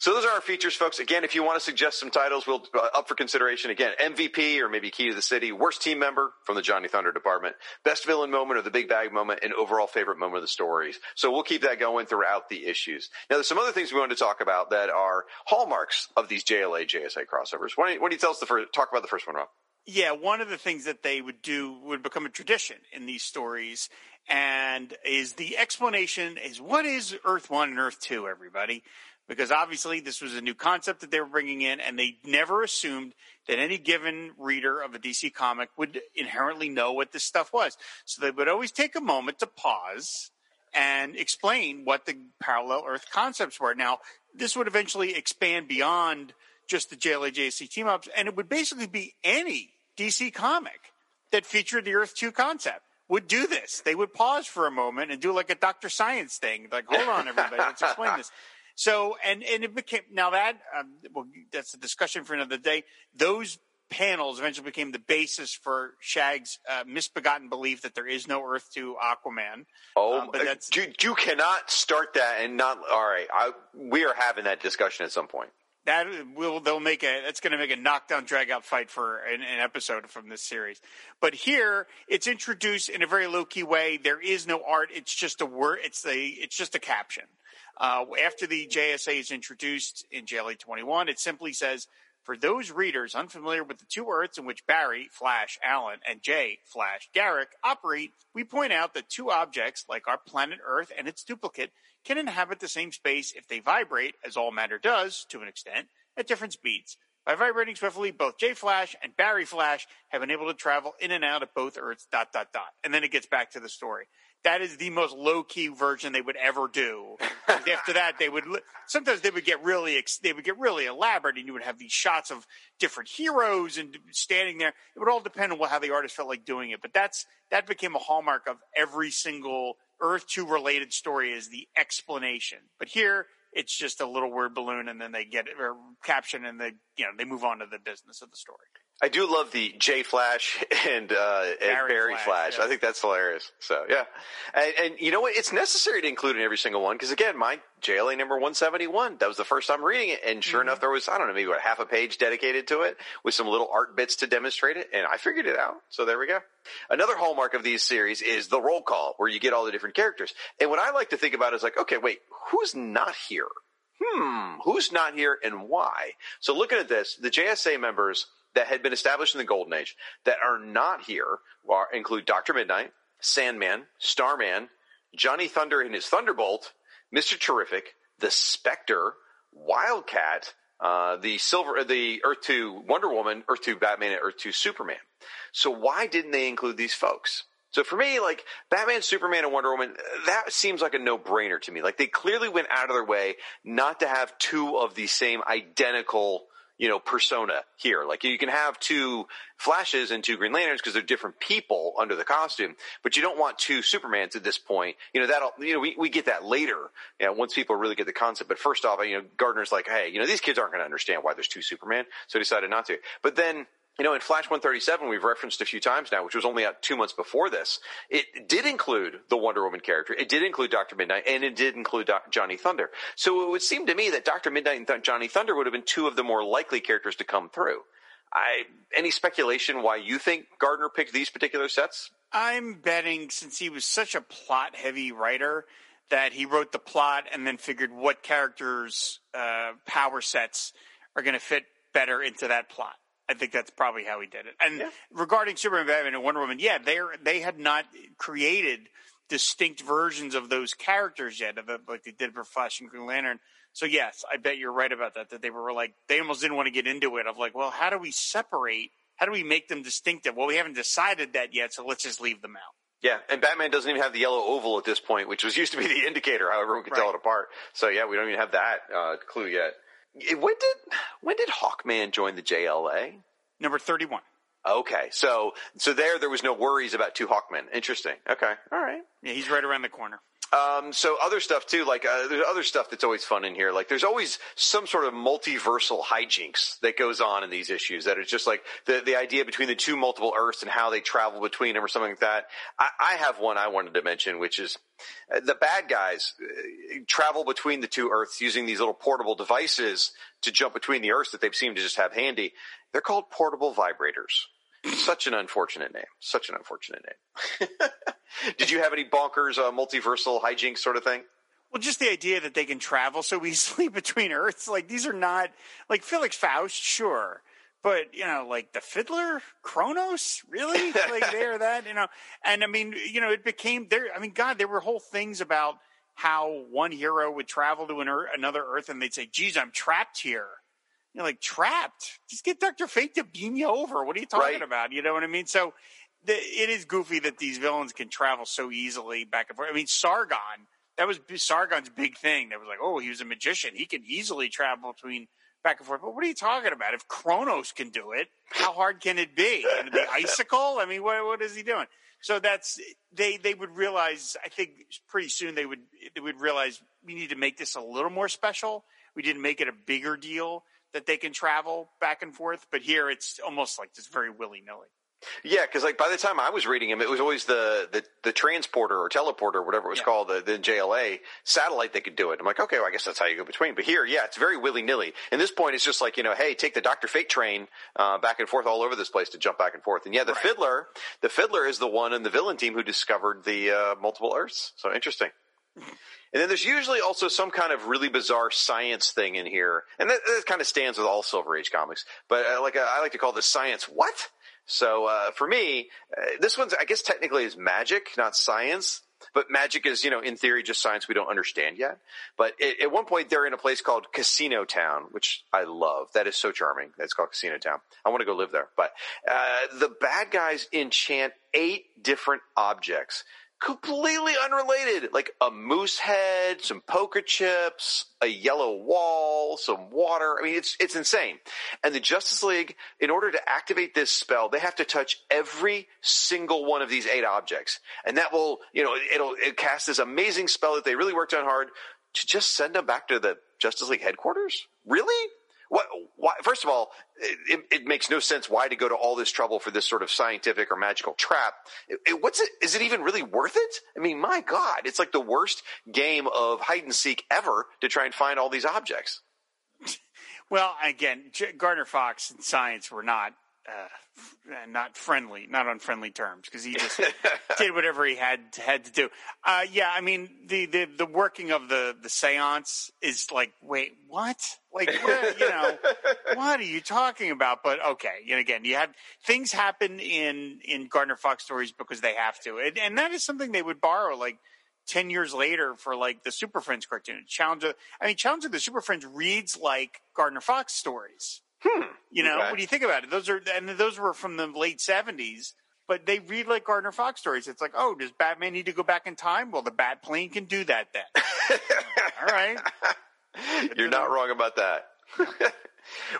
So those are our features, folks. Again, if you want to suggest some titles, we'll uh, up for consideration. Again, MVP or maybe Key to the City, worst team member from the Johnny Thunder department, best villain moment or the big bag moment, and overall favorite moment of the stories. So we'll keep that going throughout the issues. Now, there's some other things we wanted to talk about that are hallmarks of these JLA JSA crossovers. Why don't you, why don't you tell us the first? Talk about the first one, Rob. Yeah, one of the things that they would do would become a tradition in these stories, and is the explanation is what is Earth One and Earth Two, everybody? Because obviously this was a new concept that they were bringing in, and they never assumed that any given reader of a DC comic would inherently know what this stuff was. So they would always take a moment to pause and explain what the parallel Earth concepts were. Now, this would eventually expand beyond just the JLA team ups, and it would basically be any DC comic that featured the Earth 2 concept would do this. They would pause for a moment and do like a Dr. Science thing. Like, hold on, everybody, let's explain this. So, and, and it became, now that, um, well, that's a discussion for another day. Those panels eventually became the basis for Shag's uh, misbegotten belief that there is no Earth 2 Aquaman. Oh, Um, but that's- you, you cannot start that and not. All right, I, we are having that discussion at some point. That will they'll make a that's going to make a knockdown drag out fight for an, an episode from this series. But here it's introduced in a very low key way. There is no art. It's just a word. It's a it's just a caption. Uh, after the JSA is introduced in JLA 21, it simply says, for those readers unfamiliar with the two Earths in which Barry, Flash, Allen, and Jay, Flash, Garrick operate, we point out that two objects, like our planet Earth and its duplicate, can inhabit the same space if they vibrate, as all matter does, to an extent, at different speeds. By vibrating swiftly, both Jay Flash and Barry Flash have been able to travel in and out of both Earths, dot, dot, dot. And then it gets back to the story. That is the most low key version they would ever do. After that, they would sometimes they would get really they would get really elaborate, and you would have these shots of different heroes and standing there. It would all depend on what, how the artist felt like doing it. But that's that became a hallmark of every single Earth Two related story is the explanation. But here, it's just a little word balloon, and then they get it or caption, and they you know they move on to the business of the story. I do love the Jay Flash and, uh, and Barry Barry, Flash, Flash. yeah. I think that's hilarious. So yeah, and, and you know what? It's necessary to include in every single one because again, my JLA number one seventy one. That was the first time reading it, and sure Mm-hmm. enough, there was I don't know maybe what half a page dedicated to it with some little art bits to demonstrate it, and I figured it out. So there we go. Another hallmark of these series is the roll call, where you get all the different characters. And what I like to think about is like, okay, wait, who's not here? Hmm, who's not here and why? So looking at this, the JSA members that had been established in the Golden Age that are not here are, include Dr. Midnight, Sandman, Starman, Johnny Thunder and his Thunderbolt, Mr. Terrific, the Spectre, Wildcat, uh, the Silver, the Earth 2 Wonder Woman, Earth 2 Batman, and Earth 2 Superman. So why didn't they include these folks? So for me, like Batman, Superman, and Wonder Woman, that seems like a no-brainer to me. Like they clearly went out of their way not to have two of the same identical, you know, persona here. Like you can have two Flashes and two Green Lanterns because they're different people under the costume, but you don't want two Supermans at this point. You know, that'll, you know, we, we get that later, you know, once people really get the concept. But first off, you know, Gardner's like, hey, you know, these kids aren't going to understand why there's two Superman, so he decided not to. But then, you know, in Flash 137, we've referenced a few times now, which was only out two months before this. It did include the Wonder Woman character. It did include Dr. Midnight, and it did include Doc- Johnny Thunder. So it would seem to me that Dr. Midnight and Th- Johnny Thunder would have been two of the more likely characters to come through. I any speculation why you think Gardner picked these particular sets? I'm betting since he was such a plot heavy writer that he wrote the plot and then figured what characters' uh, power sets are going to fit better into that plot. I think that's probably how he did it. And Yeah. regarding Superman, Batman, and Wonder Woman, yeah, they they had not created distinct versions of those characters yet, like they did for Flash and Green Lantern. So yes, I bet you're right about that. That they were like they almost didn't want to get into it. Of like, well, how do we separate? How do we make them distinctive? Well, we haven't decided that yet, so let's just leave them out. Yeah, and Batman doesn't even have the yellow oval at this point, which was used to be the indicator. However, we could tell it apart. So yeah, we don't even have that uh, clue yet. When did when did Hawkman join the JLA? Number thirty-one. Okay, so so there there was no worries about two Hawkmen. Interesting. Okay, all right. Yeah, he's right around the corner. Um, so other stuff too, like uh, there's other stuff that's always fun in here. Like there's always some sort of multiversal hijinks that goes on in these issues. That is just like the the idea between the two multiple Earths and how they travel between them or something like that. I, I have one I wanted to mention, which is uh, the bad guys uh, travel between the two Earths using these little portable devices to jump between the Earths that they seem to just have handy. They're called portable vibrators. Such an unfortunate name. Such an unfortunate name. Did you have any bonkers uh, multiversal hijinks sort of thing? Well, just the idea that they can travel so easily between Earths, like these are not like Felix Faust, sure, but you know, like the Fiddler, Chronos, really, like they're that, you know, and I mean, you know, it became there. I mean, God, there were whole things about how one hero would travel to an another Earth, and they'd say, "Geez, I'm trapped here." You're like trapped. Just get Doctor Fate to beam you over. What are you talking Right. about? You know what I mean? So. The, it is goofy that these villains can travel so easily back and forth. I mean, Sargon, that was Sargon's big thing. That was like, oh, he was a magician. He can easily travel between back and forth. But what are you talking about? If Chronos can do it, how hard can it be? And the icicle? I mean, what what is he doing? So that's they they would realize. I think pretty soon they would they would realize we need to make this a little more special. We didn't make it a bigger deal that they can travel back and forth. But here it's almost like just very willy nilly. Yeah, because like by the time I was reading him, it was always the the, the transporter or teleporter, or whatever it was Yeah. called, the, the JLA satellite that could do it. I'm like, okay, well, I guess that's how you go between. But here, yeah, it's very willy nilly. And this point, it's just like you know, hey, take the Doctor Fate train uh, back and forth all over this place to jump back and forth. And yeah, the Right. Fiddler, the Fiddler is the one in the villain team who discovered the uh, multiple Earths. So interesting. And then there's usually also some kind of really bizarre science thing in here, and that, that kind of stands with all Silver Age comics. But uh, like uh, I like to call this science what? So uh, for me, uh, this one's I guess technically is magic, not science. But magic is, you know, in theory, just science we don't understand yet. But it, at one point, they're in a place called Casino Town, which I love. That is so charming. That's called Casino Town. I want to go live there. But uh, the bad guys enchant eight different objects completely unrelated, like a moose head, some poker chips, a yellow wall, some water. I mean, it's it's insane. And the Justice League, in order to activate this spell, they have to touch every single one of these eight objects, and that will, you know, it'll it cast this amazing spell that they really worked on hard to just send them back to the Justice League headquarters. Really? What? Why? First of all, it, it makes no sense why to go to all this trouble for this sort of scientific or magical trap. It- it- what's it? Is it even really worth it? I mean, my God, it's like the worst game of hide and seek ever to try and find all these objects. Well, again, Gardner Fox and science were not uh, not friendly, not on friendly terms because he just did whatever he had had to do. Uh, yeah, I mean the, the the working of the the séance is like, wait, what? Like, what, you know, what are you talking about? But okay, and again, you have things happen in in Gardner Fox stories because they have to, and, and that is something they would borrow like. 10 years later for like the Super Friends cartoon. Challenge I mean, Challenge of the Super Friends reads like Gardner Fox stories. You know, Okay. what do you think about it? Those are, and those were from the late 70s, but they read like Gardner Fox stories. It's like, oh, does Batman need to go back in time? Well, the Bat plane can do that then. All right. You're not wrong about that.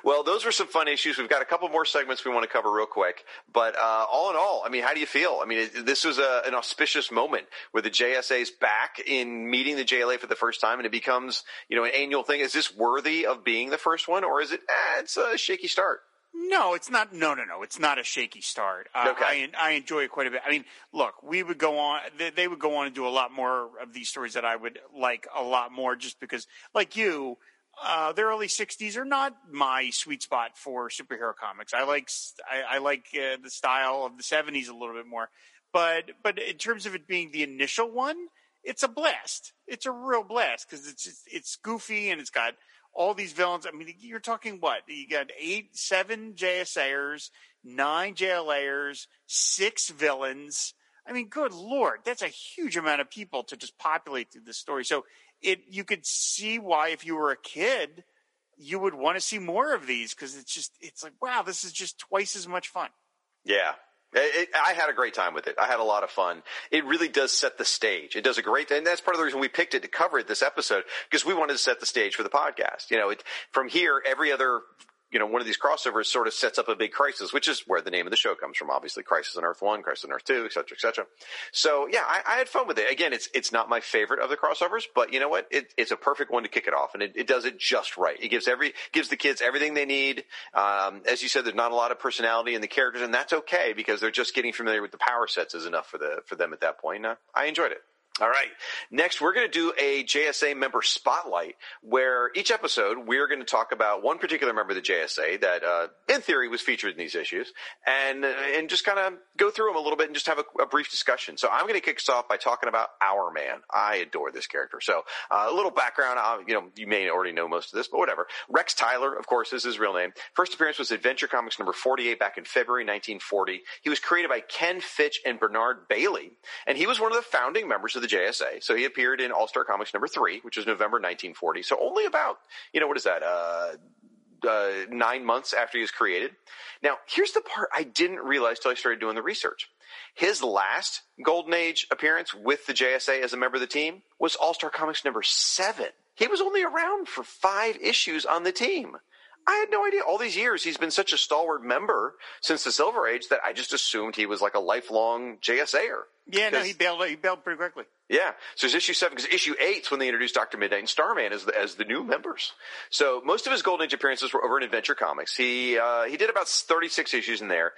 well, those were some fun issues. We've got a couple more segments we want to cover real quick. But uh, all in all, I mean, how do you feel? I mean, it, this was a, an auspicious moment where the JSA's back in meeting the JLA for the first time, and it becomes you know an annual thing. Is this worthy of being the first one, or is it? Eh, it's a shaky start. No, it's not. No, no, no. It's not a shaky start. Uh, Okay. I, I enjoy it quite a bit. I mean, look, we would go on. They, they would go on and do a lot more of these stories that I would like a lot more, just because, like you, uh, the early '60s are not my sweet spot for superhero comics. I like I, I like uh, the style of the '70s a little bit more, but but in terms of it being the initial one, it's a blast. It's a real blast because it's it's goofy and it's got all these villains. I mean, you're talking what? You got eight, seven JSAers, nine JLAers, six villains. I mean, good lord, that's a huge amount of people to just populate through this story. So it you could see why if you were a kid, you would want to see more of these because it's just it's like wow, this is just twice as much fun. Yeah, it, I had a great time with it. I had a lot of fun. It really does set the stage. It does a great, and that's part of the reason we picked it to cover it this episode because we wanted to set the stage for the podcast. You know, it, from here, every other you know, one of these crossovers sort of sets up a big crisis, which is where the name of the show comes from. Obviously, Crisis on Earth One, Crisis on Earth Two, et cetera, et cetera. So yeah, I, I, had fun with it. Again, it's it's not my favorite of the crossovers, but you know what? It, it's a perfect one to kick it off, and it, it, does it just right. It gives every gives the kids everything they need. Um, as you said, there's not a lot of personality in the characters, and that's okay because they're just getting familiar with the power sets is enough for the for them at that point. Uh, I enjoyed it. All right. Next, we're going to do a JSA member spotlight where each episode we're going to talk about one particular member of the JSA that, uh, in theory, was featured in these issues and, uh, and just kind of go through them a little bit and just have a, a brief discussion. So I'm going to kick us off by talking about Hourman. I adore this character. So uh, a little background. Uh, you know, you may already know most of this, but whatever. Rex Tyler, of course, is his real name. First appearance was Adventure Comics number 48 back in February 1940. He was created by Ken Fitch and Bernard Bailey, and he was one of the founding members of the JSA. So he appeared in All Star Comics number three, which was November 1940. So only about, you know, what is that? Uh, uh, nine months after he was created. Now, here's the part I didn't realize till I started doing the research. His last Golden Age appearance with the JSA as a member of the team was All Star Comics number seven. He was only around for five issues on the team. I had no idea. All these years, he's been such a stalwart member since the Silver Age that I just assumed he was like a lifelong JSAer. Yeah, no, he bailed. He bailed pretty quickly. Yeah, so it's issue seven because issue eight's when they introduced Doctor Midnight and Starman as the, as the new members. So most of his Golden Age appearances were over in Adventure Comics. He uh, he did about thirty six issues in there,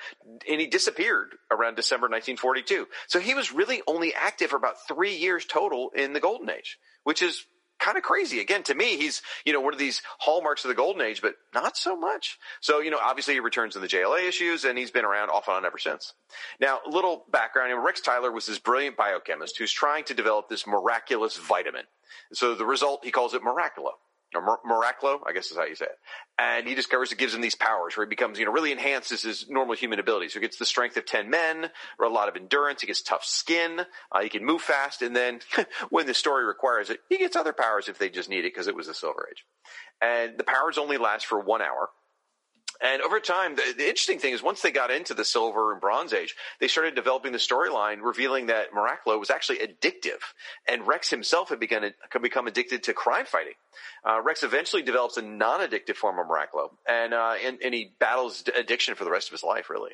and he disappeared around December 1942. So he was really only active for about three years total in the Golden Age, which is kind of crazy. Again, to me, he's, you know, one of these hallmarks of the golden age, but not so much. So, you know, obviously he returns in the JLA issues and he's been around off and on ever since. Now, a little background. You Rex Tyler was this brilliant biochemist who's trying to develop this miraculous vitamin. So the result, he calls it Miraculo or Miraclo, I guess is how you say it. And he discovers it gives him these powers where he becomes, you know, really enhances his normal human abilities. So he gets the strength of 10 men, or a lot of endurance. He gets tough skin. Uh, he can move fast. And then when the story requires it, he gets other powers if they just need it because it was a Silver Age. And the powers only last for one hour. And over time, the, the, interesting thing is once they got into the Silver and Bronze Age, they started developing the storyline revealing that Miraclo was actually addictive. And Rex himself had begun to become addicted to crime fighting. Uh, Rex eventually develops a non-addictive form of Miraclo, and, uh, and, and he battles addiction for the rest of his life, really.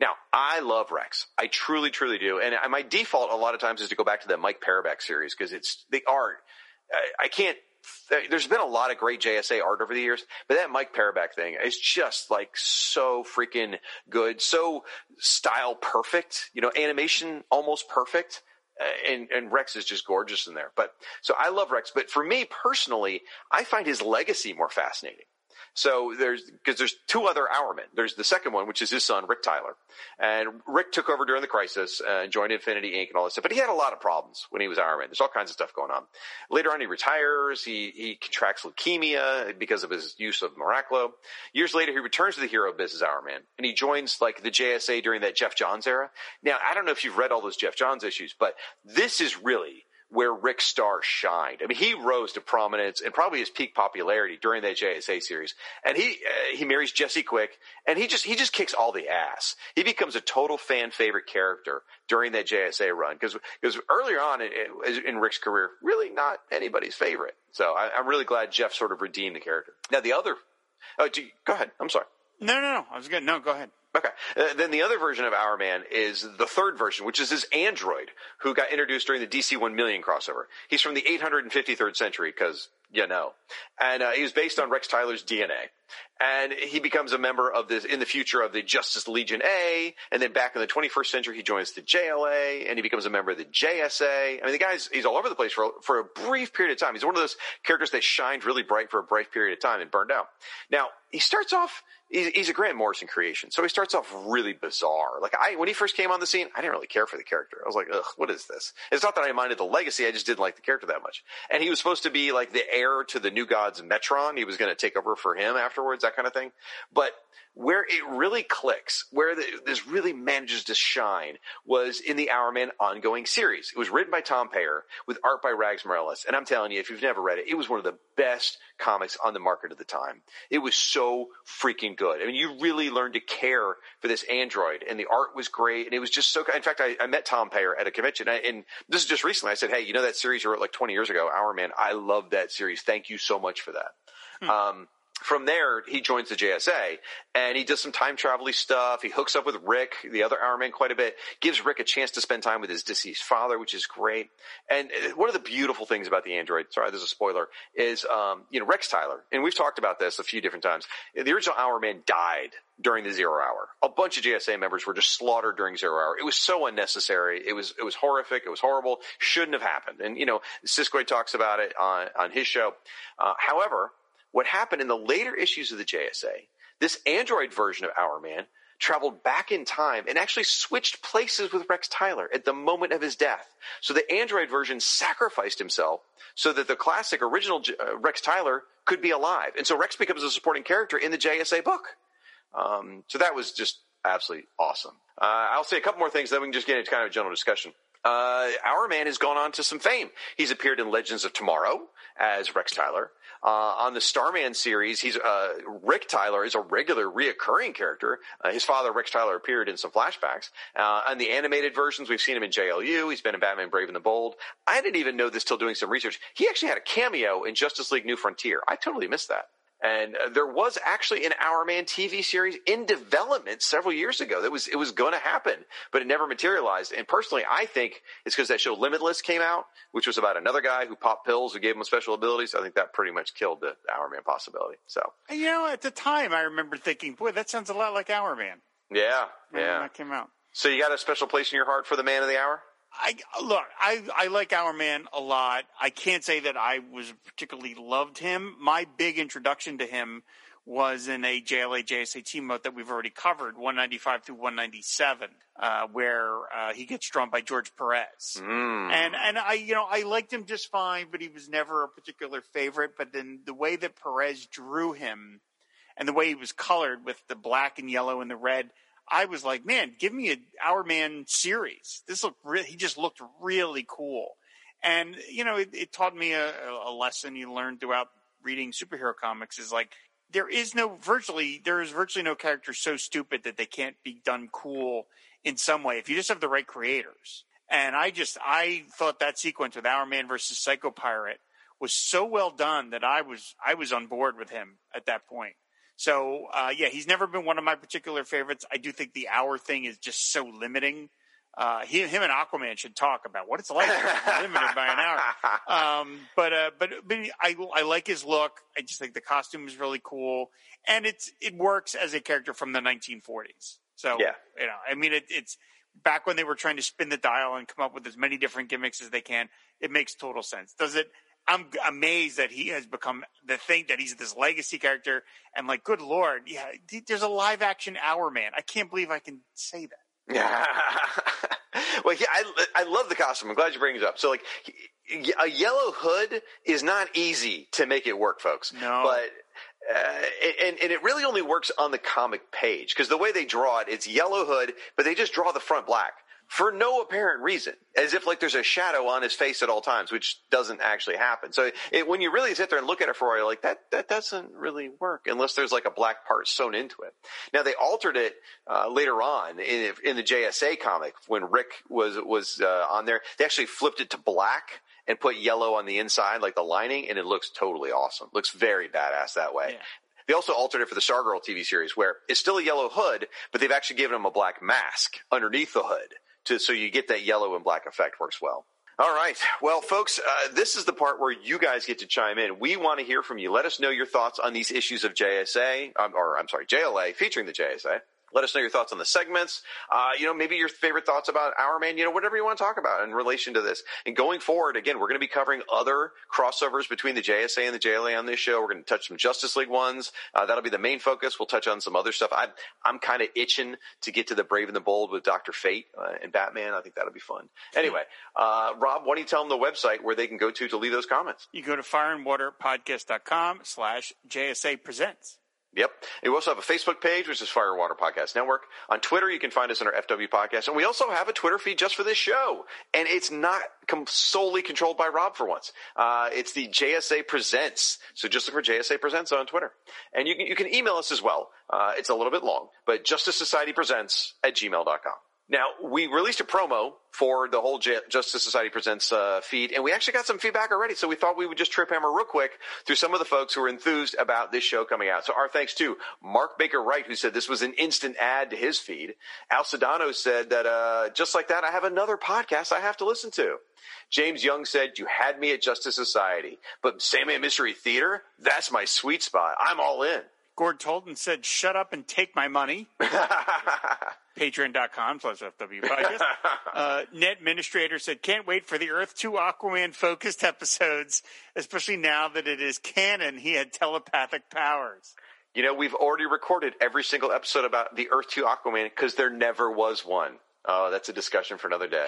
Now, I love Rex. I truly, truly do. And my default a lot of times is to go back to that Mike Parobeck series because it's the art. I, I can't there's been a lot of great JSA art over the years, but that Mike Parobeck thing is just like so freaking good, so style perfect, you know, animation almost perfect. Uh, and, and Rex is just gorgeous in there. But so I love Rex, but for me personally, I find his legacy more fascinating. So there's because there's two other Hourmen. There's the second one, which is his son Rick Tyler, and Rick took over during the crisis and joined Infinity Inc. and all this stuff. But he had a lot of problems when he was Hourman. There's all kinds of stuff going on. Later on, he retires. He he contracts leukemia because of his use of Miraclo. Years later, he returns to the hero business Hourman, and he joins like the JSA during that Geoff Johns era. Now, I don't know if you've read all those Geoff Johns issues, but this is really where Rick Star shined. I mean, he rose to prominence and probably his peak popularity during that JSA series. And he uh, he marries Jesse Quick, and he just he just kicks all the ass. He becomes a total fan favorite character during that JSA run because because earlier on in, in, Rick's career, really not anybody's favorite. So I, am really glad Geoff sort of redeemed the character. Now the other, oh, you, go ahead. I'm sorry. No, no, no. I was good. No, go ahead. Okay. Uh, then the other version of Hourman is the third version, which is his android, who got introduced during the DC 1 million crossover. He's from the 853rd century, because you know. And uh, he was based on Rex Tyler's DNA. And he becomes a member of this in the future of the Justice Legion A. And then back in the 21st century, he joins the JLA and he becomes a member of the JSA. I mean, the guy's, he's all over the place for, for a brief period of time. He's one of those characters that shined really bright for a brief period of time and burned out. Now, he starts off he's, a Grant Morrison creation. So he starts off really bizarre. Like I, when he first came on the scene, I didn't really care for the character. I was like, ugh, what is this? It's not that I minded the legacy. I just didn't like the character that much. And he was supposed to be like the heir to the New Gods Metron. He was going to take over for him afterwards, that kind of thing. But where it really clicks, where the, this really manages to shine, was in the Hourman ongoing series. It was written by Tom Peyer with art by Rags Morales. And I'm telling you, if you've never read it, it was one of the best comics on the market at the time. It was so freaking good. I mean, you really learned to care for this android, and the art was great, and it was just so. In fact, I, I met Tom Peyer at a convention, and this is just recently. I said, "Hey, you know that series you wrote like 20 years ago, Hourman? I love that series. Thank you so much for that." Hmm. Um, from there, he joins the JSA and he does some time travel stuff. He hooks up with Rick, the other Hourman, quite a bit, gives Rick a chance to spend time with his deceased father, which is great. And uh, one of the beautiful things about the android, sorry, there's a spoiler, is, um, you know, Rex Tyler. And we've talked about this a few different times. The original Hourman died during the zero hour. A bunch of JSA members were just slaughtered during zero hour. It was so unnecessary. It was, it was horrific. It was horrible. Shouldn't have happened. And, you know, Siskoid talks about it on, on his show. Uh, however, what happened in the later issues of the JSA, this Android version of Hourman traveled back in time and actually switched places with Rex Tyler at the moment of his death. So the Android version sacrificed himself so that the classic original uh, Rex Tyler could be alive. And so Rex becomes a supporting character in the JSA book. Um, so that was just absolutely awesome. Uh, I'll say a couple more things, then we can just get into kind of a general discussion. Uh, Hourman has gone on to some fame. He's appeared in Legends of Tomorrow as Rex Tyler. Uh, on the Starman series, he's uh, Rick Tyler is a regular reoccurring character. Uh, his father, Rick Tyler, appeared in some flashbacks. Uh, on the animated versions, we've seen him in JLU. He's been in Batman: Brave and the Bold. I didn't even know this till doing some research. He actually had a cameo in Justice League: New Frontier. I totally missed that. And uh, there was actually an Hourman TV series in development several years ago. That was it was going to happen, but it never materialized. And personally, I think it's because that show Limitless came out, which was about another guy who popped pills who gave him special abilities. I think that pretty much killed the Hourman possibility. So you know, at the time, I remember thinking, "Boy, that sounds a lot like Hourman." Yeah, yeah. That came out. So you got a special place in your heart for the man of the hour? I look, I I like Hourman a lot. I can't say that I was particularly loved him. My big introduction to him was in a JLA JSA team mode that we've already covered, 195 through 197, uh, where uh, he gets drawn by George Perez. Mm. And and I you know I liked him just fine, but he was never a particular favorite. But then the way that Perez drew him, and the way he was colored with the black and yellow and the red I was like, man, give me a Hourman series. This looked re- he just looked really cool, and you know, it, it taught me a, a lesson you learn throughout reading superhero comics is like there is no virtually there is virtually no character so stupid that they can't be done cool in some way if you just have the right creators. And I just I thought that sequence with Hourman versus Psycho Pirate was so well done that I was I was on board with him at that point. So uh, yeah, he's never been one of my particular favorites. I do think the hour thing is just so limiting. Uh, he, him and Aquaman should talk about what it's like limited by an hour. Um, but, uh, but, but I, I like his look. I just think the costume is really cool and it's, it works as a character from the 1940s. So, yeah. you know, I mean, it, it's back when they were trying to spin the dial and come up with as many different gimmicks as they can. It makes total sense. Does it I'm amazed that he has become the thing that he's this legacy character. And like, good lord, yeah, there's a live action Hourman. I can't believe I can say that. Yeah. well, yeah, I, I love the costume. I'm glad you bring it up. So, like, a yellow hood is not easy to make it work, folks. No. But uh, and, and it really only works on the comic page because the way they draw it, it's yellow hood, but they just draw the front black for no apparent reason, as if like there's a shadow on his face at all times, which doesn't actually happen. So it, when you really sit there and look at it for a while, like, that, that doesn't really work unless there's like a black part sewn into it. Now they altered it, uh, later on in, in the JSA comic when Rick was, was, uh, on there. They actually flipped it to black and put yellow on the inside, like the lining, and it looks totally awesome. Looks very badass that way. Yeah. They also altered it for the Stargirl TV series, where it's still a yellow hood, but they've actually given him a black mask underneath the hood, to so you get that yellow and black effect. Works well. All right. Well, folks, uh, this is the part where you guys get to chime in. We want to hear from you. Let us know your thoughts on these issues of JSA, um, or I'm sorry, JLA, featuring the JSA. Let us know your thoughts on the segments. Uh, you know, maybe your favorite thoughts about Hourman. You know, whatever you want to talk about in relation to this. And going forward, again, we're going to be covering other crossovers between the JSA and the JLA on this show. We're going to touch some Justice League ones. Uh, that'll be the main focus. We'll touch on some other stuff. I'm I'm kind of itching to get to the Brave and the Bold with Doctor Fate uh, and Batman. I think that'll be fun. Anyway, uh, Rob, why don't you tell them the website where they can go to to leave those comments? You go to fireandwaterpodcast.com slash JSA presents. Yep. And we also have a Facebook page, which is Fire Water Podcast Network. On Twitter, you can find us under FW Podcast. And we also have a Twitter feed just for this show. And it's not com- solely controlled by Rob for once. Uh, it's the JSA Presents. So just look for JSA Presents on Twitter. And you can, you can email us as well. Uh, it's a little bit long, but Justice Society Presents at gmail.com. Now, we released a promo for the whole J- Justice Society Presents uh, feed, and we actually got some feedback already. So we thought we would just trip hammer real quick through some of the folks who were enthused about this show coming out. So our thanks to Mark Baker Wright, who said this was an instant add to his feed. Al Sedano said that uh, just like that, I have another podcast I have to listen to. James Young said, You had me at Justice Society, but Sandman Mystery Theater, that's my sweet spot. I'm all in. Gord Tolton said, shut up and take my money. Patreon.com slash FW podcast. Uh, Net Administrator said, can't wait for the Earth 2 Aquaman focused episodes, especially now that it is canon he had telepathic powers. You know, we've already recorded every single episode about the Earth 2 Aquaman because there never was one. Oh, that's a discussion for another day.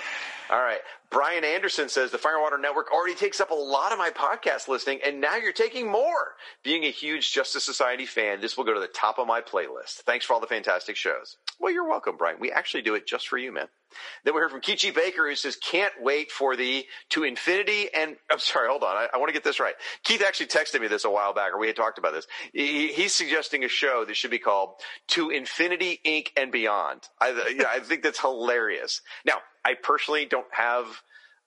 All right. Brian Anderson says the Firewater Network already takes up a lot of my podcast listening, and now you're taking more. Being a huge Justice Society fan, this will go to the top of my playlist. Thanks for all the fantastic shows. Well, you're welcome, Brian. We actually do it just for you, man. Then we heard from Kichi Baker who says, can't wait for the to infinity and I'm sorry, hold on. I, I want to get this right. Keith actually texted me this a while back, or we had talked about this. He, he's suggesting a show that should be called To Infinity Inc. and Beyond. I, I think that's hilarious. Now, I personally don't have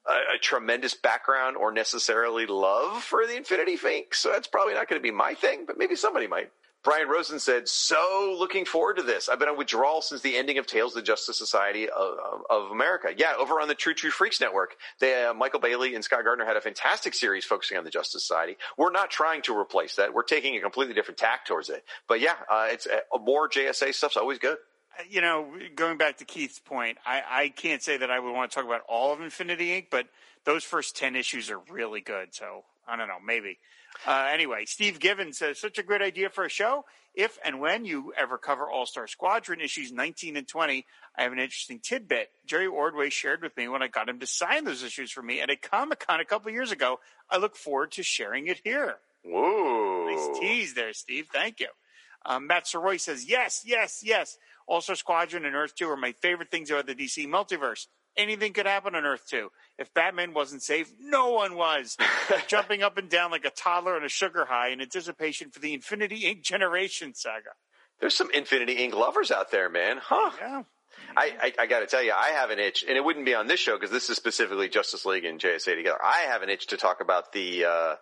a, a, tremendous background or necessarily love for the Infinity Inc., so that's probably not going to be my thing, but maybe somebody might. Brian Rosen said, "So looking forward to this. I've been on withdrawal since the ending of Tales of the Justice Society of, of, of America. Yeah, over on the Two True Freaks Network, they, uh, Michael Bailey and Scott Gardner had a fantastic series focusing on the Justice Society. We're not trying to replace that. We're taking a completely different tack towards it. But yeah, uh, it's uh, more JSA stuff's always good." You know, going back to Keith's point, I, I can't say that I would want to talk about all of Infinity Inc., but those first 10 issues are really good. So I don't know, maybe. Uh, anyway, Steve Givens says, such a great idea for a show. If and when you ever cover All Star Squadron issues 19 and 20, I have an interesting tidbit. Jerry Ordway shared with me when I got him to sign those issues for me at a Comic Con a couple years ago. I look forward to sharing it here. Whoa. Nice tease there, Steve. Thank you. Um, Matt Soroy says, yes, yes, yes. All Star Squadron and Earth 2 are my favorite things about the DC multiverse anything could happen on Earth 2. If Batman wasn't safe, no one was. Jumping up and down like a toddler on a sugar high in anticipation for the Infinity Inc. Generation saga. There's some Infinity Inc. lovers out there, man. Huh? Yeah. I, I, I got to tell you, I have an itch, and it wouldn't be on this show because this is specifically Justice League and JSA together. I have an itch to talk about the uh, uh,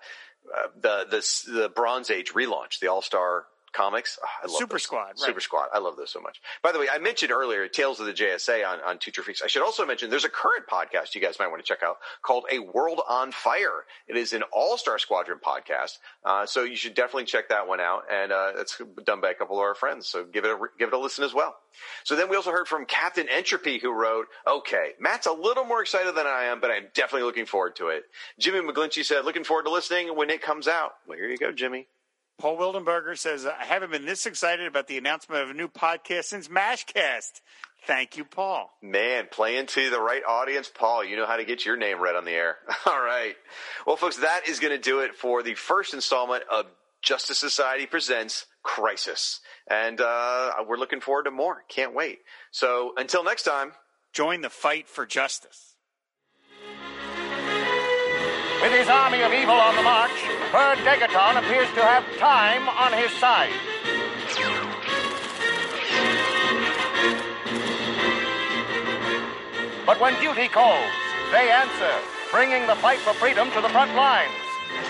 the the the Bronze Age relaunch, the All Star comics. Oh, I love Super those. Squad. Right. Super Squad. I love those so much. By the way, I mentioned earlier Tales of the JSA on, on Two True Freaks. I should also mention there's a current podcast you guys might want to check out called A World on Fire. It is an All Star Squadron podcast. Uh, so you should definitely check that one out. And uh, it's done by a couple of our friends. So give it a, give it a listen as well. So then we also heard from Captain Entropy who wrote, okay, Matt's a little more excited than I am, but I'm definitely looking forward to it. Jimmy McGlinchey said, looking forward to listening when it comes out. Well, here you go, Jimmy. Paul Wildenberger says, I haven't been this excited about the announcement of a new podcast since MASHcast. Thank you, Paul. Man, playing to the right audience, Paul. You know how to get your name read on the air. All right. Well, folks, that is going to do it for the first installment of Justice Society Presents Crisis. And uh, we're looking forward to more. Can't wait. So until next time, join the fight for justice. With his army of evil on the march, Per Degaton appears to have time on his side. But when duty calls, they answer, bringing the fight for freedom to the front lines.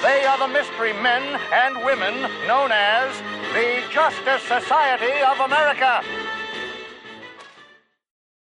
They are the mystery men and women known as the Justice Society of America.